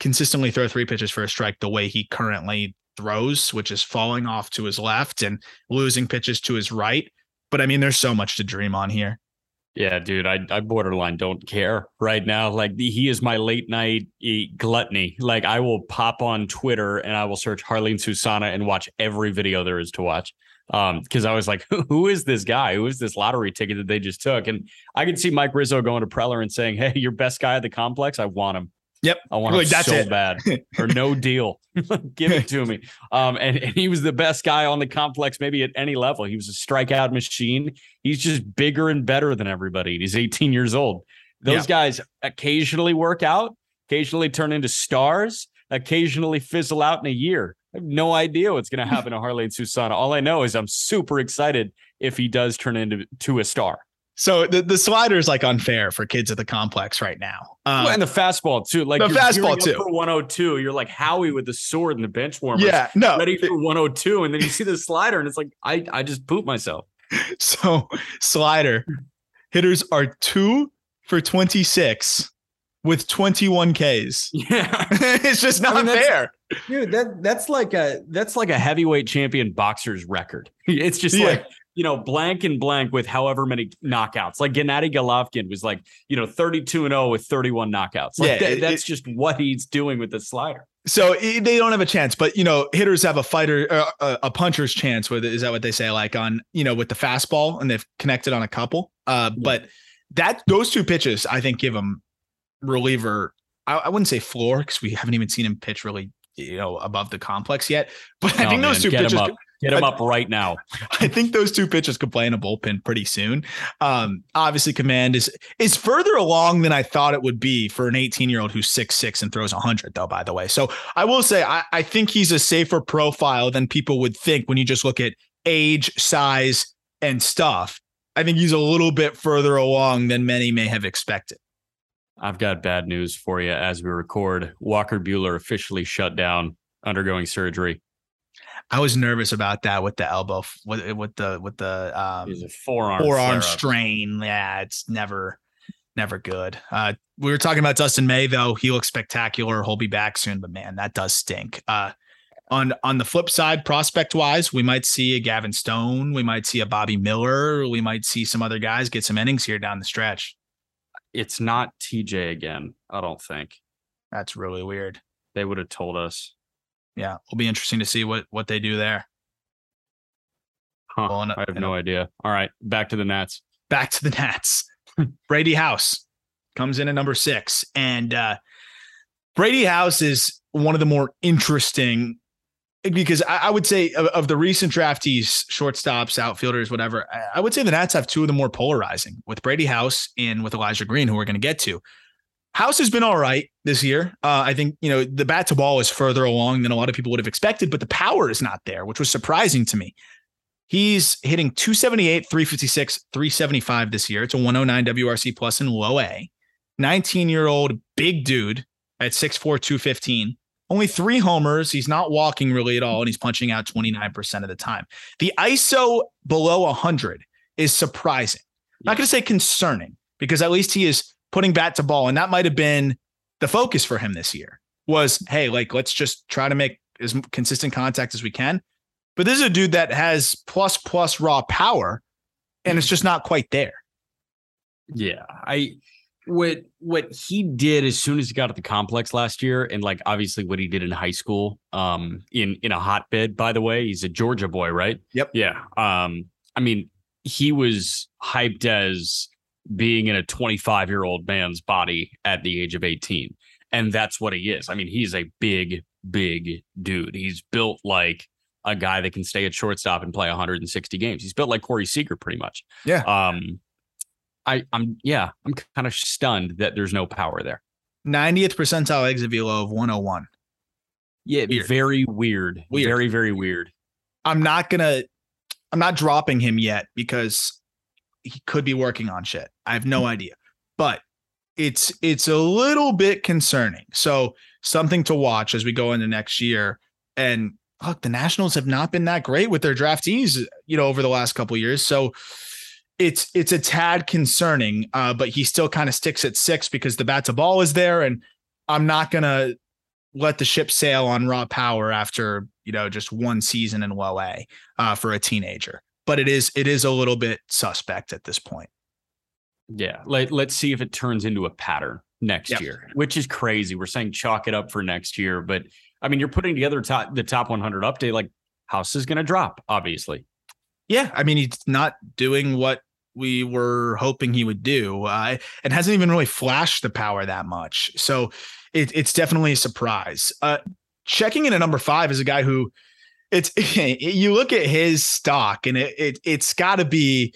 consistently throw three pitches for a strike the way he currently throws, which is falling off to his left and losing pitches to his right. But I mean, there's so much to dream on here. Yeah, dude, I, I borderline don't care right now. Like he is my late night gluttony. Like I will pop on Twitter and I will search Jarlin Susana and watch every video there is to watch. Um, because I was like, who is this guy? Who is this lottery ticket that they just took? And I could see Mike Rizzo going to Preller and saying, Hey, your best guy at the complex. I want him. Yep. I want like, it so it. bad or no deal. Give it to me. Um, and, and he was the best guy on the complex, maybe at any level. He was a strikeout machine. He's just bigger and better than everybody. He's 18 years old. Those yeah. guys occasionally work out, occasionally turn into stars, occasionally fizzle out in a year. I have no idea what's going to happen to Jarlin Susana. All I know is I'm super excited if he does turn into to a star. So the, the slider is like unfair for kids at the complex right now. Um, well, and the fastball too. Like the fastball too. For 102, you're like Howie with the sword and the bench warmer. Yeah, no, ready for 102, and then you see the slider, and it's like I I just poop myself. So slider hitters are two for 26 with 21 Ks. Yeah, it's just not I mean, fair. Dude, that that's like a that's like a heavyweight champion boxer's record. It's just yeah. like you know, blank and blank with however many knockouts. Like Gennady Golovkin was like, you know, 32 and 0 with 31 knockouts. Like Yeah, that- it- that's just what he's doing with the slider. So i- they don't have a chance, but you know, hitters have a fighter, uh, a, puncher's chance. With is that what they say? Like on you know with the fastball, and they've connected on a couple. Uh, but that those two pitches, I think, give him reliever. I, I wouldn't say floor because we haven't even seen him pitch really, you know, above the complex yet. But I No, think those two pitches. Get him up right now. I think those two pitches could play in a bullpen pretty soon. Um, obviously, command is is further along than I thought it would be for an 18 year old who's six six and throws 100. Though, by the way, so I will say I, I think he's a safer profile than people would think when you just look at age, size, and stuff. I think he's a little bit further along than many may have expected. I've got bad news for you as we record. Walker Buehler officially shut down, undergoing surgery. I was nervous about that with the elbow, with with the with the um, forearm forearm strain. Yeah, it's never, never good. Uh, we were talking about Dustin May though. He looks spectacular. He'll be back soon, but man, that does stink. Uh, on on the flip side, prospect wise, we might see a Gavin Stone. We might see a Bobby Miller. We might see some other guys get some innings here down the stretch. It's not TJ again. I don't think That's really weird. they would have told us. Yeah, it'll be interesting to see what what they do there. Huh, Well, a- I have no idea. All right, back to the Nats. back to the Nats. Brady House comes in at number six. And uh, Brady House is one of the more interesting because I, I would say of, of the recent draftees, shortstops, outfielders, whatever, I, I would say the Nats have two of the more polarizing with Brady House and with Elijah Green, who we're going to get to. House has been all right this year. Uh, I think, you know, the bat to ball is further along than a lot of people would have expected, but the power is not there, which was surprising to me. He's hitting 278, 356, 375 this year. It's a 109 WRC plus in low A. 19 year old big dude at 6'4, 215. Only three homers. He's not walking really at all, and he's punching out 29% of the time. The ISO below 100 is surprising. Not going to say concerning because at least he is putting bat to ball. And that might have been the focus for him this year was, hey, like, let's just try to make as consistent contact as we can. But this is a dude that has plus plus raw power, and it's just not quite there. Yeah, I what what he did as soon as he got at the complex last year, and like obviously what he did in high school, um, in in a hotbed. By the way, he's a Georgia boy, right? Yep. Yeah. Um, I mean, he was hyped as being in a 25 year old man's body at the age of 18, and that's what he is. I mean, he's a big, big dude. He's built like a guy that can stay at shortstop and play 160 games. He's built like Corey Seager, pretty much. Yeah. Um, I, I'm yeah, I'm kind of stunned that there's no power there. 90th percentile exit velo of 101. Yeah, Weird. very weird. Weird. Very, very weird. I'm not gonna I'm not dropping him yet because he could be working on shit. I have no idea. But it's it's a little bit concerning. So something to watch as we go into next year. And look, the Nationals have not been that great with their draftees, you know, over the last couple of years. So it's it's a tad concerning, uh, but he still kind of sticks at six because the bat to ball is there, and I'm not gonna let the ship sail on raw power after you know just one season in low A uh, for a teenager. But it is it is a little bit suspect at this point. Yeah. Let, let's see if it turns into a pattern next Yep. year, which is crazy. We're saying chalk it up for next year, but I mean, you're putting together top, the top 100 update. Like, House is going to drop, obviously. Yeah, I mean he's not doing what we were hoping he would do, uh, and hasn't even really flashed the power that much. So it, it's definitely a surprise. Uh, checking in at number five is a guy who it's you look at his stock and it, it it's got to be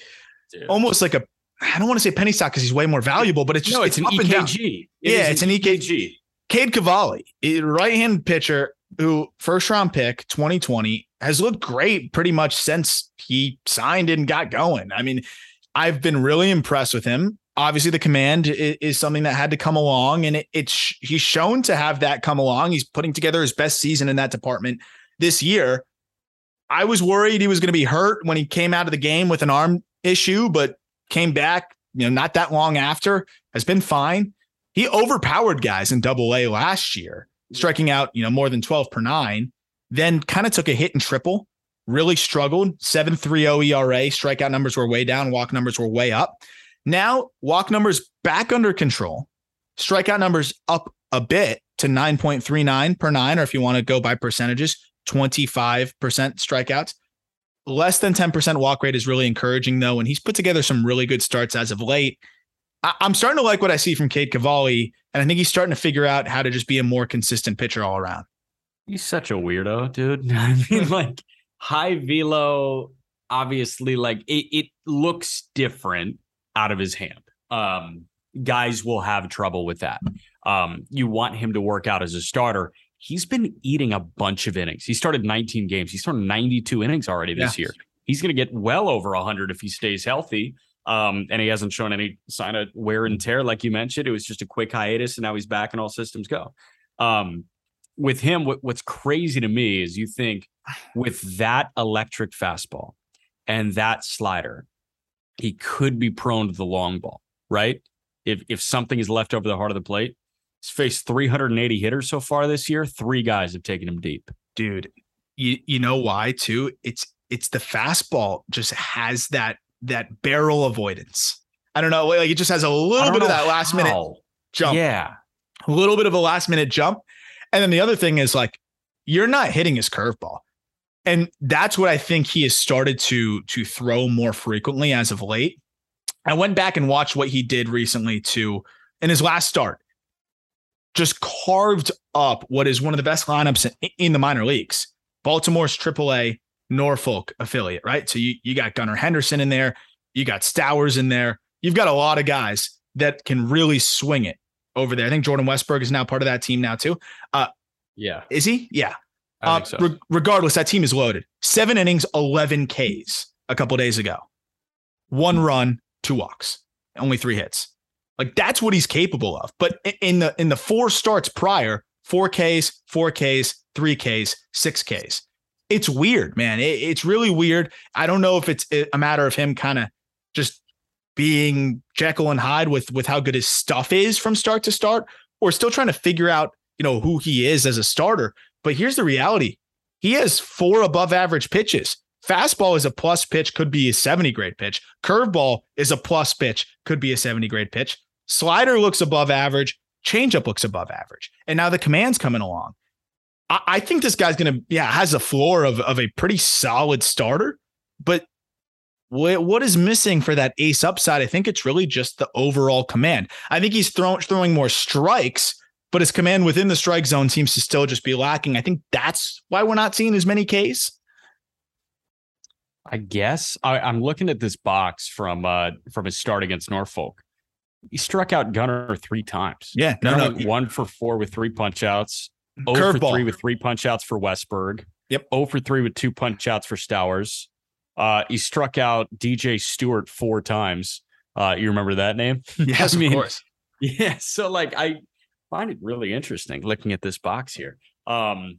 almost like a I don't want to say penny stock because he's way more valuable, but it's just no, it's, an and down. EKG. Yeah, it's an EKG. Cade Cavalli, right hand pitcher who first round pick 2020 has looked great pretty much since he signed and got going. I mean, I've been really impressed with him. Obviously, the command is, is something that had to come along, and it, it's he's shown to have that come along. He's putting together his best season in that department this year. I was worried he was going to be hurt when he came out of the game with an arm issue, but came back, you know, not that long after, has been fine. He overpowered guys in double A last year, striking out, you know, more than 12 per nine, then kind of took a hit in triple really struggled. 7.30 ERA, strikeout numbers were way down, walk numbers were way up. Now, walk numbers back under control, strikeout numbers up a bit to 9.39 per nine, or if you want to go by percentages, 25% strikeouts. Less than 10% walk rate is really encouraging, though. And he's put together some really good starts as of late. I- am starting to like what I see from Cade Cavalli, and I think he's starting to figure out how to just be a more consistent pitcher all around. He's such a weirdo, dude. I mean, like high velo, obviously, like it, it looks different out of his hand. Um, guys will have trouble with that. Um, you want him to work out as a starter he's been eating a bunch of innings. He started 19 games. He started 92 innings already this yeah. year. He's going to get well over 100 if he stays healthy. Um, and he hasn't shown any sign of wear and tear, like you mentioned. It was just a quick hiatus, and now he's back, and all systems go. Um, with him, what, what's crazy to me is you think with that electric fastball and that slider, he could be prone to the long ball, right? If if something is left over the heart of the plate, He's faced 380 hitters so far this year. Three guys have taken him deep. Dude, you you know why too? It's it's the fastball just has that that barrel avoidance. I don't know, like it just has a little bit of that last how. minute jump. Yeah. A little bit of a last minute jump. And then the other thing is like you're not hitting his curveball. And that's what I think he has started to to throw more frequently as of late. I went back and watched what he did recently to in his last start just carved up what is one of the best lineups in the minor leagues. Baltimore's AAA Norfolk affiliate, right? So you, you got Gunnar Henderson in there, you got Stowers in there, you've got a lot of guys that can really swing it over there. I think Jordan Westburg is now part of that team now too. Uh, yeah, is he? Yeah. Uh, so. re- regardless, that team is loaded. Seven innings, eleven Ks a couple days ago. One run, two walks, only three hits. Like that's what he's capable of. But in the in the four starts prior, four Ks, four Ks, three Ks, six Ks. It's weird, man. It, it's really weird. I don't know if it's a matter of him kind of just being Jekyll and Hyde with with how good his stuff is from start to start, or still trying to figure out, you know, who he is as a starter. But here's the reality: he has four above average pitches. Fastball is a plus pitch, could be a 70 grade pitch. Curveball is a plus pitch, could be a 70 grade pitch. Slider looks above average. Changeup looks above average. And now the command's coming along. I, I think this guy's going to, yeah, has a floor of, of a pretty solid starter. But what, what is missing for that ace upside? I think it's really just the overall command. I think he's throw, throwing more strikes, but his command within the strike zone seems to still just be lacking. I think that's why we're not seeing as many Ks. I guess I, am looking at this box from uh from his start against Norfolk he struck out Gunnar three times. Yeah, no, no, one for four with three punch outs. Oh for three with three punch outs for Westburg. Yep. Oh for three with two punch outs for Stowers. Uh, he struck out DJ Stewart four times. Uh, you remember that name? Yes, I mean, of course. Yeah. So like I find it really interesting looking at this box here. Um,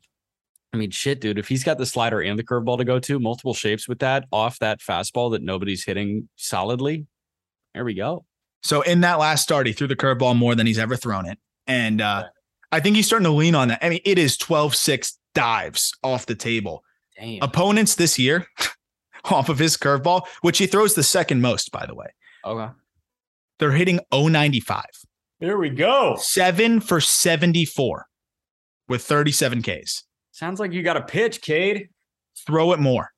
I mean, shit, dude. If he's got the slider and the curveball to go to, multiple shapes with that off that fastball that nobody's hitting solidly, there we go. So in that last start, he threw the curveball more than he's ever thrown it. And uh, I think he's starting to lean on that. I mean, it is 12 6 dives off the table. Damn. Opponents this year off of his curveball, which he throws the second most, by the way. Okay. They're hitting 095. There we go. Seven for 74 with 37 Ks. Sounds like you got a pitch, Cade. Throw it more.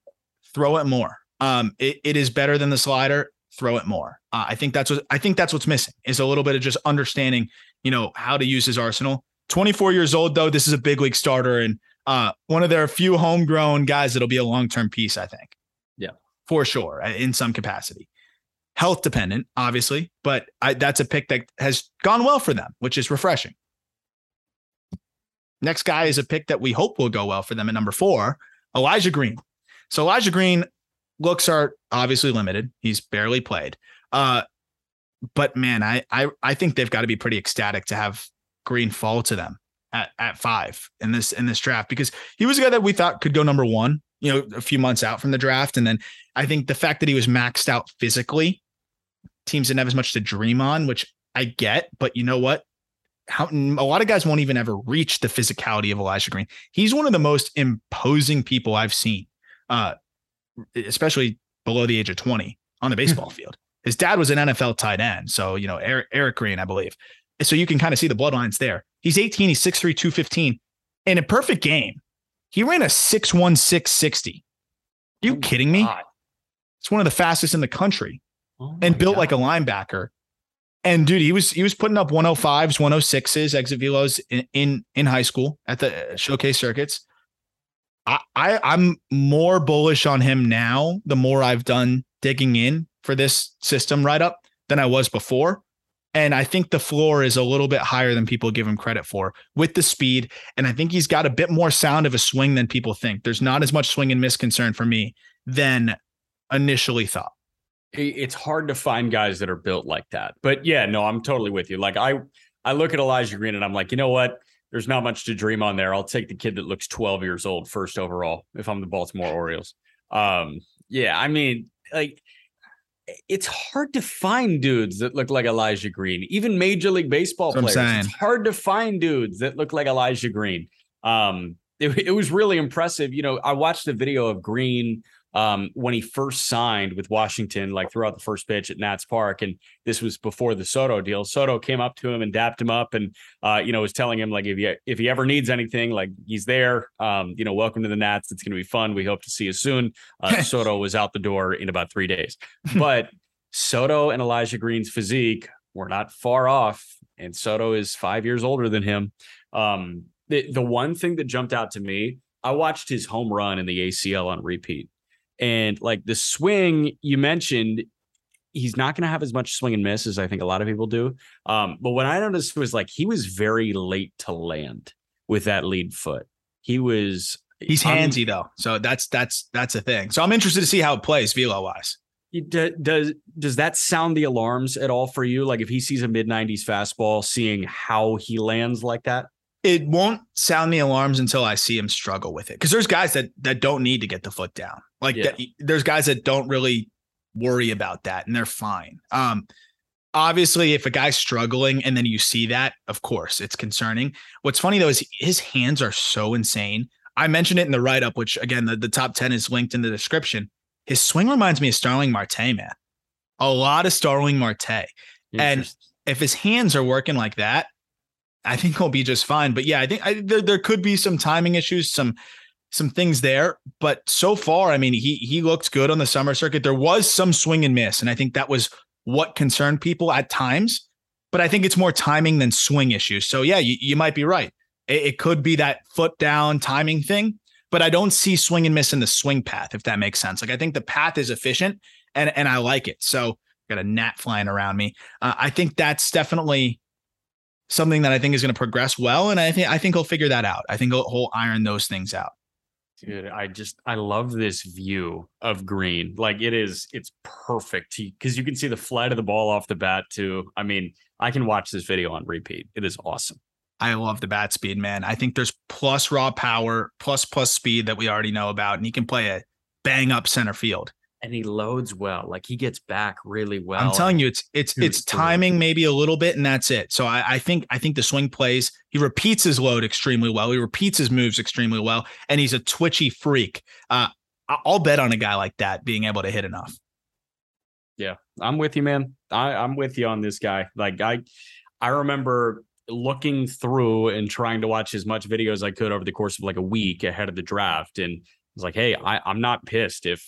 Throw it more. Um, it, it is better than the slider throw it more. Uh, I think that's what I think that's what's missing is a little bit of just understanding, you know, how to use his arsenal. 24 years old though, this is a big league starter and uh, one of their few homegrown guys that'll be a long term piece. I think. Yeah, for sure, uh, in some capacity. Health dependent, obviously, but I, that's a pick that has gone well for them, which is refreshing. Next guy is a pick that we hope will go well for them at number four, Elijah Green. So Elijah Green looks are obviously limited. He's barely played. Uh, but man, I I I think they've got to be pretty ecstatic to have Green fall to them at, at five in this in this draft because he was a guy that we thought could go number one, you know, a few months out from the draft. And then I think the fact that he was maxed out physically, teams didn't have as much to dream on, which I get. But you know what? How, a lot of guys won't even ever reach the physicality of Elijah Green. He's one of the most imposing people I've seen uh, especially below the age of 20 on the baseball field. His dad was an NFL tight end. So, you know, Eric, Eric Green, I believe. So you can kind of see the bloodlines there. He's 18, he's 6'3, 215. In a perfect game, he ran a 6'1, 660. Are you oh kidding me? God. It's one of the fastest in the country oh and built God. like a linebacker. And dude, he was he was putting up 105s, 106s, exit velos in, in in high school at the uh, showcase circuits. I, I I'm more bullish on him now. The more I've done digging in for this system write up than I was before. And I think the floor is a little bit higher than people give him credit for with the speed. And I think he's got a bit more sound of a swing than people think. There's not as much swing and miss concern for me than initially thought. It's hard to find guys that are built like that. But yeah, no, I'm totally with you. Like I I look at Elijah Green and I'm like, you know what? There's not much to dream on there. I'll take the kid that looks 12 years old first overall if I'm the Baltimore Orioles. Um, yeah, I mean, like it's hard to find dudes that look like Elijah Green. Even Major League Baseball players, it's hard to find dudes that look like Elijah Green. Um, it, it was really impressive. You know, I watched a video of Green um, when he first signed with Washington, like throughout the first pitch at Nats Park, and this was before the Soto deal. Soto came up to him and dapped him up, and uh, you know was telling him like if he if he ever needs anything, like he's there. Um, you know, welcome to the Nats. It's going to be fun. We hope to see you soon. Uh, Soto was out the door in about three days, but Soto and Elijah Green's physique were not far off, and Soto is five years older than him. Um, the the one thing that jumped out to me, I watched his home run in the ACL on repeat and like the swing you mentioned, he's not going to have as much swing and miss as I think a lot of people do. Um, but what I noticed was like he was very late to land with that lead foot. He was he's handsy though, so that's that's that's a thing. So I'm interested to see how it plays velo wise. Does does that sound the alarms at all for you? Like if he sees a mid 90s fastball, seeing how he lands like that? it won't sound the alarms until I see him struggle with it. Because there's guys that that don't need to get the foot down. Like yeah. that, there's guys that don't really worry about that and they're fine. Um, obviously, if a guy's struggling and then you see that, of course, it's concerning. What's funny though is his hands are so insane. I mentioned it in the write up, which again, the, the top 10 is linked in the description. His swing reminds me of Starling Marte, man. A lot of Starling Marte. And if his hands are working like that, I think he'll be just fine. But yeah, I think I, there there could be some timing issues, some some things there. But so far, I mean, he he looked good on the summer circuit. There was some swing and miss, and I think that was what concerned people at times. But I think it's more timing than swing issues. So yeah, you, you might be right. It, it could be that foot down timing thing. But I don't see swing and miss in the swing path, if that makes sense. Like I think the path is efficient, and and I like it. So got a gnat flying around me. Uh, I think that's definitely something that I think is going to progress well, and I think I think he'll figure that out. I think he'll, he'll iron those things out. Dude, I just I love this view of green. Like it is, it's perfect because you can see the flight of the ball off the bat too. I mean, I can watch this video on repeat. It is awesome. I love the bat speed, man. I think there's plus raw power, plus plus speed that we already know about, and he can play a bang up center field and he loads well. Like he gets back really well. I'm telling you, it's it's it's timing maybe a little bit, and that's it. So I, I think I think the swing plays. He repeats his load extremely well. He repeats his moves extremely well, and he's a twitchy freak. Uh, I'll bet on a guy like that being able to hit enough. Yeah, I'm with you, man. I, I'm with you on this guy. Like I, I remember looking through and trying to watch as much video as I could over the course of like a week ahead of the draft, and was like, hey, I, I'm not pissed if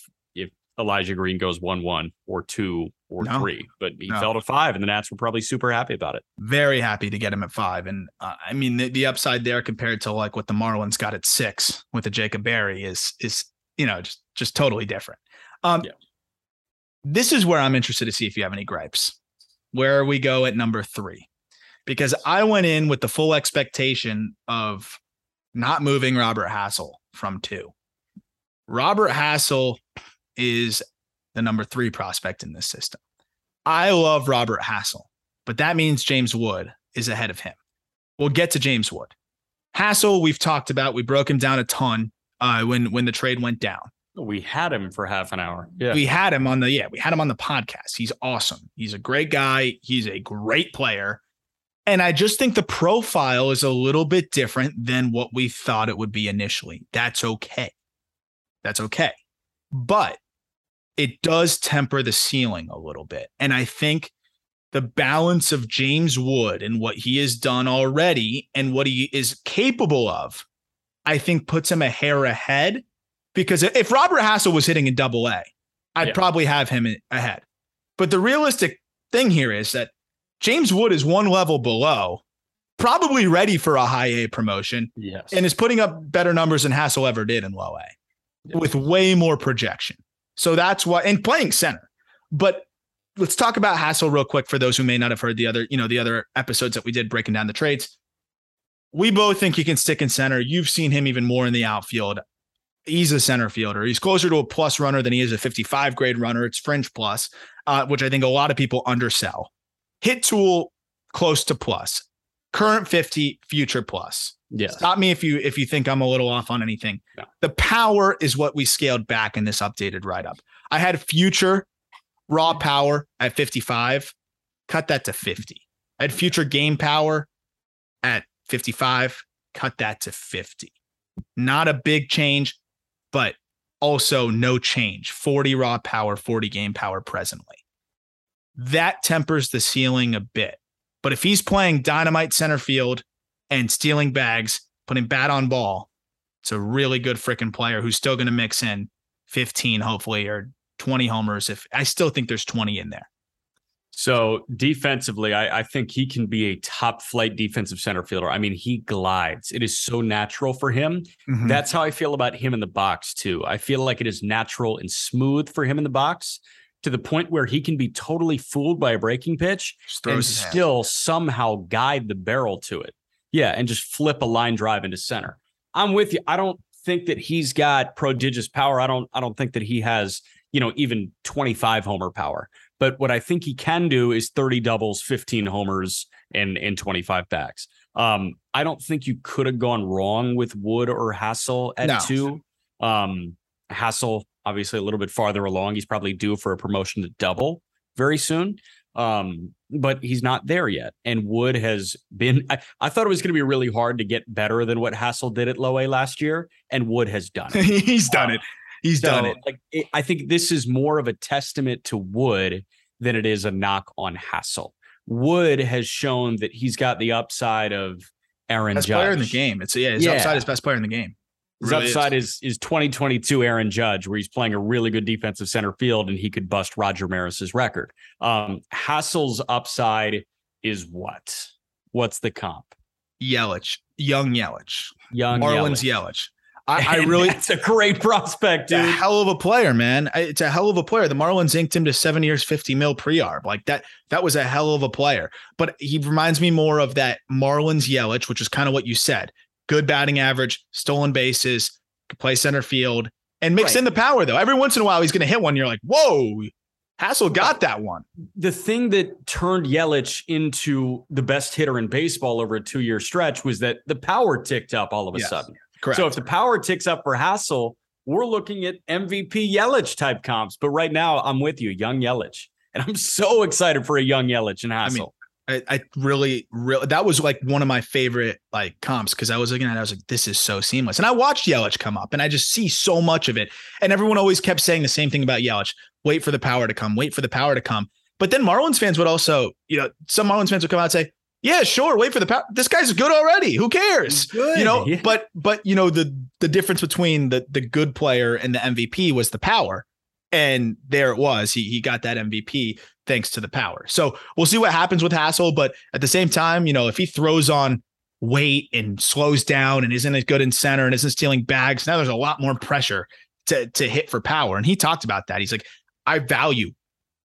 Elijah Green goes one one or two or no, three, but he no. fell to five, and the Nats were probably super happy about it. Very happy to get him at five, and uh, I mean the, the upside there compared to like what the Marlins got at six with the Jacob Berry is is you know just just totally different. Um, yeah. This is where I'm interested to see if you have any gripes. Where we go at number three, because I went in with the full expectation of not moving Robert Hassell from two. Robert Hassell is the number three prospect in this system. I love Robert Hassell, but that means James Wood is ahead of him. We'll get to James Wood. Hassell, we've talked about. We broke him down a ton uh, when when the trade went down. We had him for half an hour. Yeah. We had him on the yeah, we had him on the podcast. He's awesome. He's a great guy. He's a great player. And I just think the profile is a little bit different than what we thought it would be initially. That's okay. That's okay. But it does temper the ceiling a little bit. And I think the balance of James Wood and what he has done already and what he is capable of, I think puts him a hair ahead. Because if Robert Hassell was hitting in double A, I'd yeah. probably have him ahead. But the realistic thing here is that James Wood is one level below, probably ready for a high A promotion. Yes. And is putting up better numbers than Hassell ever did in low A yes. with way more projection. So that's why, and playing center. But let's talk about Hassell real quick for those who may not have heard the other, you know, the other episodes that we did breaking down the trades. We both think he can stick in center. You've seen him even more in the outfield. He's a center fielder. He's closer to a plus runner than he is a 55 grade runner. It's fringe plus, uh, which I think a lot of people undersell. Hit tool close to plus. Current 50, future plus. Yes. Stop me if you if you think I'm a little off on anything. No. The power is what we scaled back in this updated write up. I had future raw power at 55, cut that to 50. I had future game power at 55, cut that to 50. Not a big change, but also no change. 40 raw power, 40 game power presently. That tempers the ceiling a bit. But if he's playing dynamite center field and stealing bags, putting bat on ball, it's a really good freaking player who's still going to mix in 15, hopefully, or 20 homers. If I still think there's 20 in there. So defensively, I, I, think he can be a top flight defensive center fielder. I mean, he glides. It is so natural for him. Mm-hmm. That's how I feel about him in the box, too. I feel like it is natural and smooth for him in the box to the point where he can be totally fooled by a breaking pitch and still somehow guide the barrel to it. Yeah, and just flip a line drive into center. I'm with you. I don't think that he's got prodigious power. I don't I don't think that he has, you know, even 25 homer power. But what I think he can do is 30 doubles, 15 homers, and and 25 backs. Um, I don't think you could have gone wrong with Wood or Hassell at no. two. Um, Hassell obviously a little bit farther along. He's probably due for a promotion to double very soon. Um, but he's not there yet. And Wood has been, I, I thought it was going to be really hard to get better than what Hassell did at low A last year. And Wood has done it. he's done um, it. He's so, done it. Like, it, I think this is more of a testament to Wood than it is a knock on Hassell. Wood has shown that he's got the upside of Aaron best Judge. player in the game. It's yeah, his yeah. upside is best player in the game. His really upside is. is. is 2022 Aaron Judge, where he's playing a really good defensive center field and he could bust Roger Maris's record. Um, Hassell's upside is what? What's the comp? Yelich, young Yelich, young Marlins Yelich. Yelich. I, I really it's a great prospect, dude. A hell of a player, man. It's a hell of a player. The Marlins inked him to seven years, 50 mil pre-arb. Like that, that was a hell of a player. But he reminds me more of that Marlins Yelich, which is kind of what you said good batting average, stolen bases, could play center field, and mix right. in the power though. Every once in a while, he's going to hit one. You're like, whoa, Hassell got that one. The thing that turned Yelich into the best hitter in baseball over a two year stretch was that the power ticked up all of a yes, sudden. Correct. So if the power ticks up for Hassell, we're looking at MVP Yelich type comps. But right now, I'm with you, young Yelich. And I'm so excited for a young Yelich and Hassell. I mean, I, I really, really, that was like one of my favorite like comps because I was looking at it, I was like, this is so seamless. And I watched Yelich come up and I just see so much of it. And everyone always kept saying the same thing about Yelich wait for the power to come, wait for the power to come. But then Marlins fans would also, you know, some Marlins fans would come out and say, yeah, sure, wait for the power. This guy's good already. Who cares? Good, you know, yeah. but but you know, the the difference between the the good player and the MVP was the power. And there it was. He he got that MVP thanks to the power. So we'll see what happens with Hassell. But at the same time, you know, if he throws on weight and slows down and isn't as good in center and isn't stealing bags, now there's a lot more pressure to to hit for power. And he talked about that. He's like, I value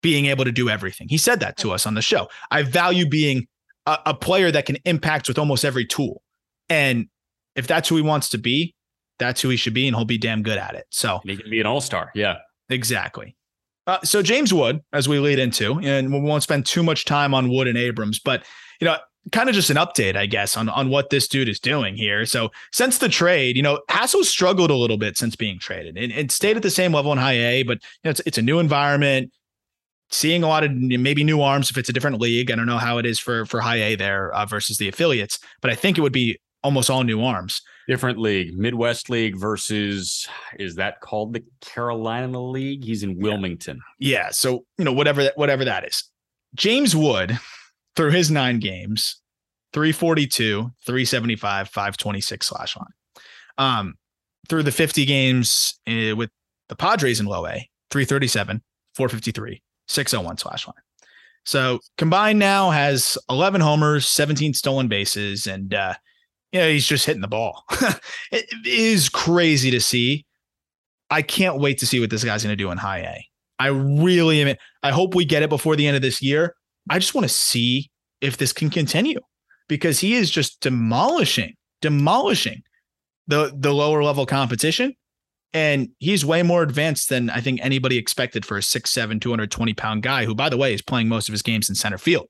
being able to do everything. He said that to us on the show. I value being a, a player that can impact with almost every tool. And if that's who he wants to be, that's who he should be, and he'll be damn good at it. So and he can be an all star. Yeah, exactly. Uh, so James Wood, as we lead into, and we won't spend too much time on Wood and Abrams, but you know, kind of just an update, I guess, on on what this dude is doing here. So since the trade, you know, Hassell struggled a little bit since being traded, and it stayed at the same level in high A, but you know, it's it's a new environment. Seeing a lot of maybe new arms if it's a different league. I don't know how it is for for high A there uh, versus the affiliates, but I think it would be almost all new arms. Different league, Midwest League versus is that called the Carolina League? He's in Wilmington. Yeah, so you know whatever that whatever that is. James Wood through his 9 games, 342, 375, 526 slash line. Um through the 50 games uh, with the Padres in low A, 337, 453, 601 slash line. So combined now has 11 homers, 17 stolen bases, and uh, yeah, he's just hitting the ball. it is crazy to see. I can't wait to see what this guy's going to do in high A. I really am. I hope we get it before the end of this year. I just want to see if this can continue because he is just demolishing, demolishing the the lower level competition. And he's way more advanced than I think anybody expected for a 6'7, 220 pound guy, who, by the way, is playing most of his games in center field.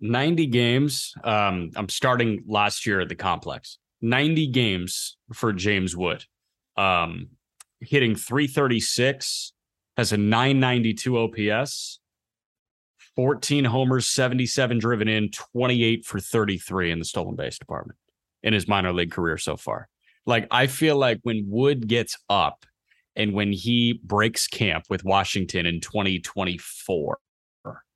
90 games. Um, I'm starting last year at the complex. 90 games for James Wood. Um, hitting 336, has a 992 OPS, 14 homers, 77 driven in, 28 for 33 in the stolen base department in his minor league career so far. Like, I feel like when Wood gets up and when he breaks camp with Washington in 2024,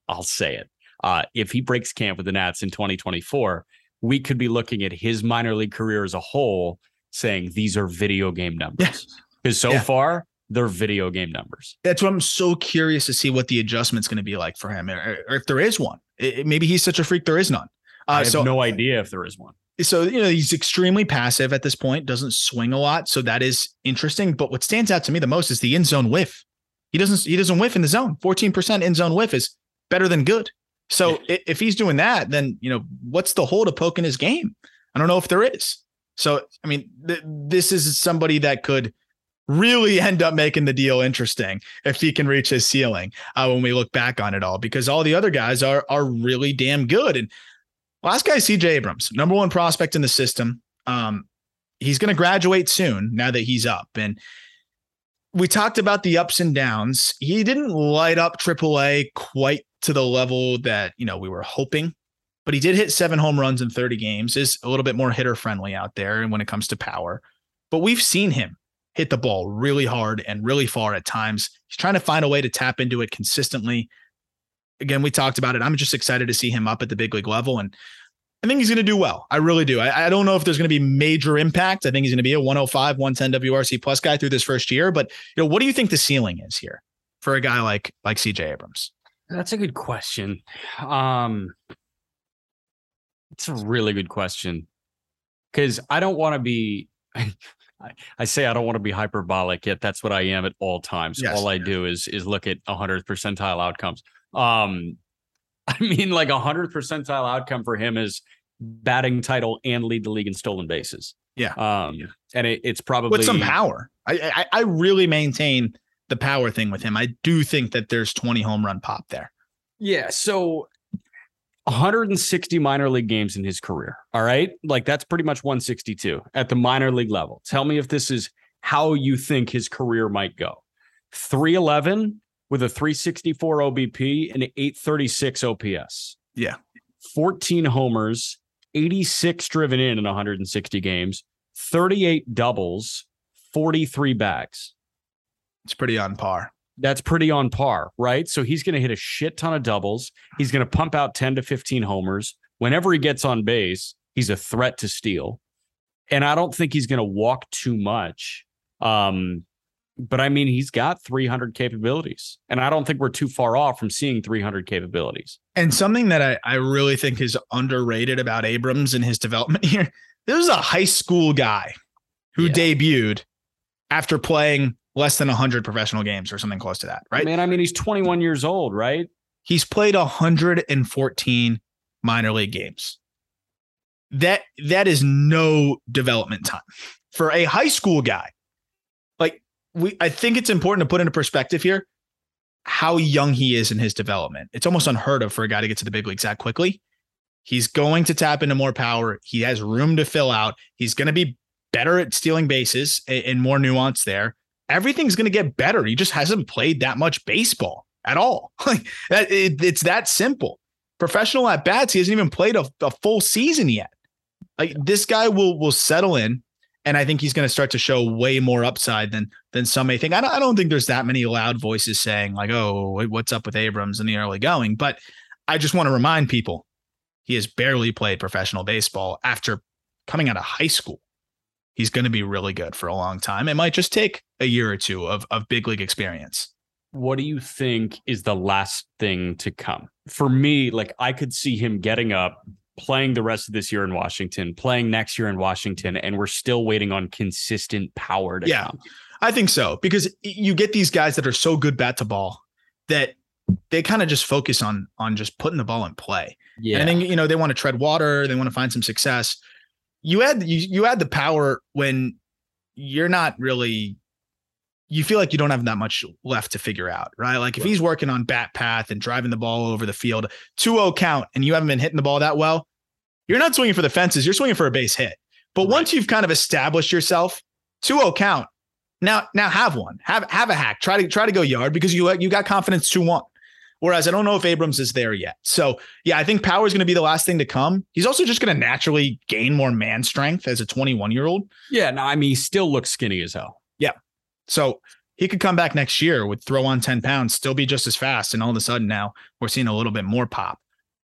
I'll say it uh, if he breaks camp with the Nats in 2024, we could be looking at his minor league career as a whole, saying these are video game numbers. Because so yeah. far, they're video game numbers. That's what I'm so curious to see what the adjustment's going to be like for him, or, or if there is one. It, maybe he's such a freak, there is none. Uh, I have so, no idea if there is one. So you know he's extremely passive at this point, doesn't swing a lot, so that is interesting. But what stands out to me the most is the in zone whiff. He doesn't he doesn't whiff in the zone. 14% in zone whiff is better than good. So if he's doing that, then you know what's the hole to poke in his game? I don't know if there is. So I mean, th- this is somebody that could really end up making the deal interesting if he can reach his ceiling uh, when we look back on it all, because all the other guys are are really damn good. And last guy, C.J. Abrams, number one prospect in the system. Um, he's going to graduate soon now that he's up and we talked about the ups and downs. He didn't light up AAA quite to the level that, you know, we were hoping, but he did hit seven home runs in 30 games, is a little bit more hitter friendly out there. And when it comes to power, but we've seen him hit the ball really hard and really far at times. He's trying to find a way to tap into it consistently. Again, we talked about it. I'm just excited to see him up at the big league level. And I think he's going to do well. I really do. I, I don't know if there's going to be major impact. I think he's going to be a 105, 110 WRC plus guy through this first year. But you know, what do you think the ceiling is here for a guy like like CJ Abrams? That's a good question. Um, it's a really good question because I don't want to be. I, say I don't want to be hyperbolic, yet that's what I am at all times. Yes. All I do is is look at 100th percentile outcomes. Um, I mean, like a hundredth percentile outcome for him is batting title and lead the league in stolen bases. Yeah. Um, and it, it's probably with some power. I, I I really maintain the power thing with him. I do think that there's 20 home run pop there. Yeah. So 160 minor league games in his career. All right. Like that's pretty much 162 at the minor league level. Tell me if this is how you think his career might go. 311 with a 364 OBP and 836 OPS. Yeah. 14 homers, 86 driven in in 160 games, 38 doubles, 43 bags. It's pretty on par. That's pretty on par, right? So he's going to hit a shit ton of doubles. He's going to pump out 10 to 15 homers. Whenever he gets on base, he's a threat to steal. And I don't think he's going to walk too much. Um, but I mean, he's got 300 capabilities, and I don't think we're too far off from seeing 300 capabilities. And something that I, I really think is underrated about Abrams and his development here this is a high school guy who yeah. debuted after playing less than 100 professional games or something close to that, right? Man, I mean, he's 21 years old, right? He's played 114 minor league games. That that is no development time for a high school guy Like we I think it's important to put into perspective here how young he is in his development. It's almost unheard of for a guy to get to the big leagues that quickly. He's going to tap into more power. He has room to fill out. He's going to be better at stealing bases and more nuance there. Everything's going to get better. He just hasn't played that much baseball at all. Like it, it's that simple. Professional at bats, he hasn't even played a, a full season yet. Like this guy will will settle in, and I think he's going to start to show way more upside than than some may think. I don't, I don't think there's that many loud voices saying like, "Oh, what's up with Abrams in the early going?" But I just want to remind people he has barely played professional baseball after coming out of high school. He's going to be really good for a long time. It might just take a year or two of of big league experience. What do you think is the last thing to come? For me, like I could see him getting up, playing the rest of this year in Washington, playing next year in Washington, and we're still waiting on consistent power to yeah, come. I think so because you get these guys that are so good bat to ball that they kind of just focus on on just putting the ball in play. Yeah. And then you know they want to tread water, they want to find some success. You add you you add the power when you're not really you feel like you don't have that much left to figure out, right? Like if Right. he's working on bat path and driving the ball over the field, 2-0 count and you haven't been hitting the ball that well, you're not swinging for the fences, you're swinging for a base hit. But Right. once you've kind of established yourself, 2-0 count, now now have one. Have have a hack. Try to try to go yard because you you got confidence 2-1. Whereas I don't know if Abrams is there yet. So yeah, I think power is going to be the last thing to come. He's also just going to naturally gain more man strength as a 21 year old. Yeah. No, I mean, he still looks skinny as hell. Yeah. So he could come back next year with throw on 10 pounds, still be just as fast. And all of a sudden now we're seeing a little bit more pop.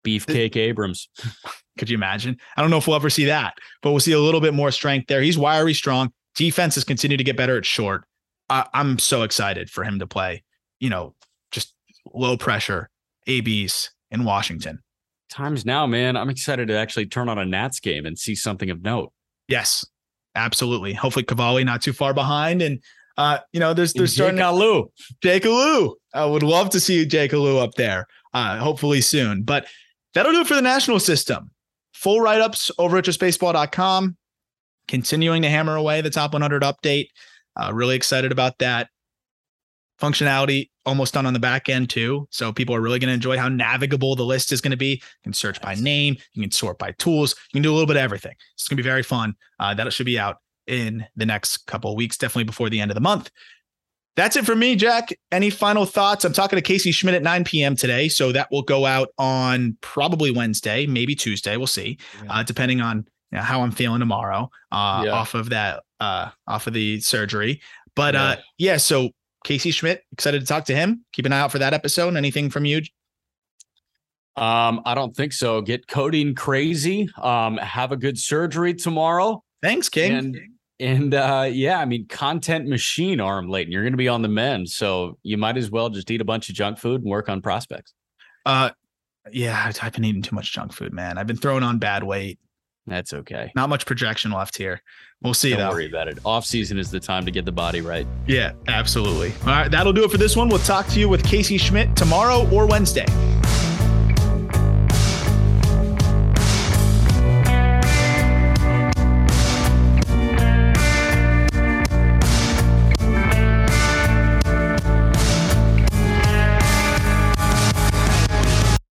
Beefcake Abrams. Could you imagine? I don't know if we'll ever see that, but we'll see a little bit more strength there. He's wiry, strong. Defense has continued to get better at short. I, I'm so excited for him to play, you know, low pressure ABs in Washington. Times now, man. I'm excited to actually turn on a Nats game and see something of note. Yes, absolutely. Hopefully Cavalli not too far behind. And uh, you know, there's there's starting Jake Alu. Jake Alu. I would love to see Jake Alu up there. Uh, hopefully soon. But that'll do it for the national system. Full write-ups over at justbaseball.com. Continuing to hammer away the top 100 update. Uh, really excited about that. Functionality almost done on the back end too. So people are really going to enjoy how navigable the list is going to be. You can search by name, you can sort by tools, you can do a little bit of everything. It's going to be very fun. Uh, that should be out in the next couple of weeks, definitely before the end of the month. That's it for me, Jack. Any final thoughts? I'm talking to Casey Schmitt at 9 p.m. today. So that will go out on probably Wednesday, maybe Tuesday. We'll see, uh, depending on you know, how I'm feeling tomorrow uh, Yeah. off of that, uh, off of the surgery. But uh, yeah, so Casey Schmitt, excited to talk to him. Keep an eye out for that episode. Anything from you? Um, I don't think so. Get coding crazy. Um, have a good surgery tomorrow. Thanks, King. And and uh yeah, I mean content machine Aram Leighton. You're gonna be on the mend. So you might as well just eat a bunch of junk food and work on prospects. uh, yeah, I've been eating too much junk food, man. I've been throwing on bad weight. That's okay. Not much projection left here. We'll see Don't though. worry about it. Off season is the time to get the body right. Yeah, absolutely. All right, that'll do it for this one. We'll talk to you with Casey Schmitt tomorrow or Wednesday.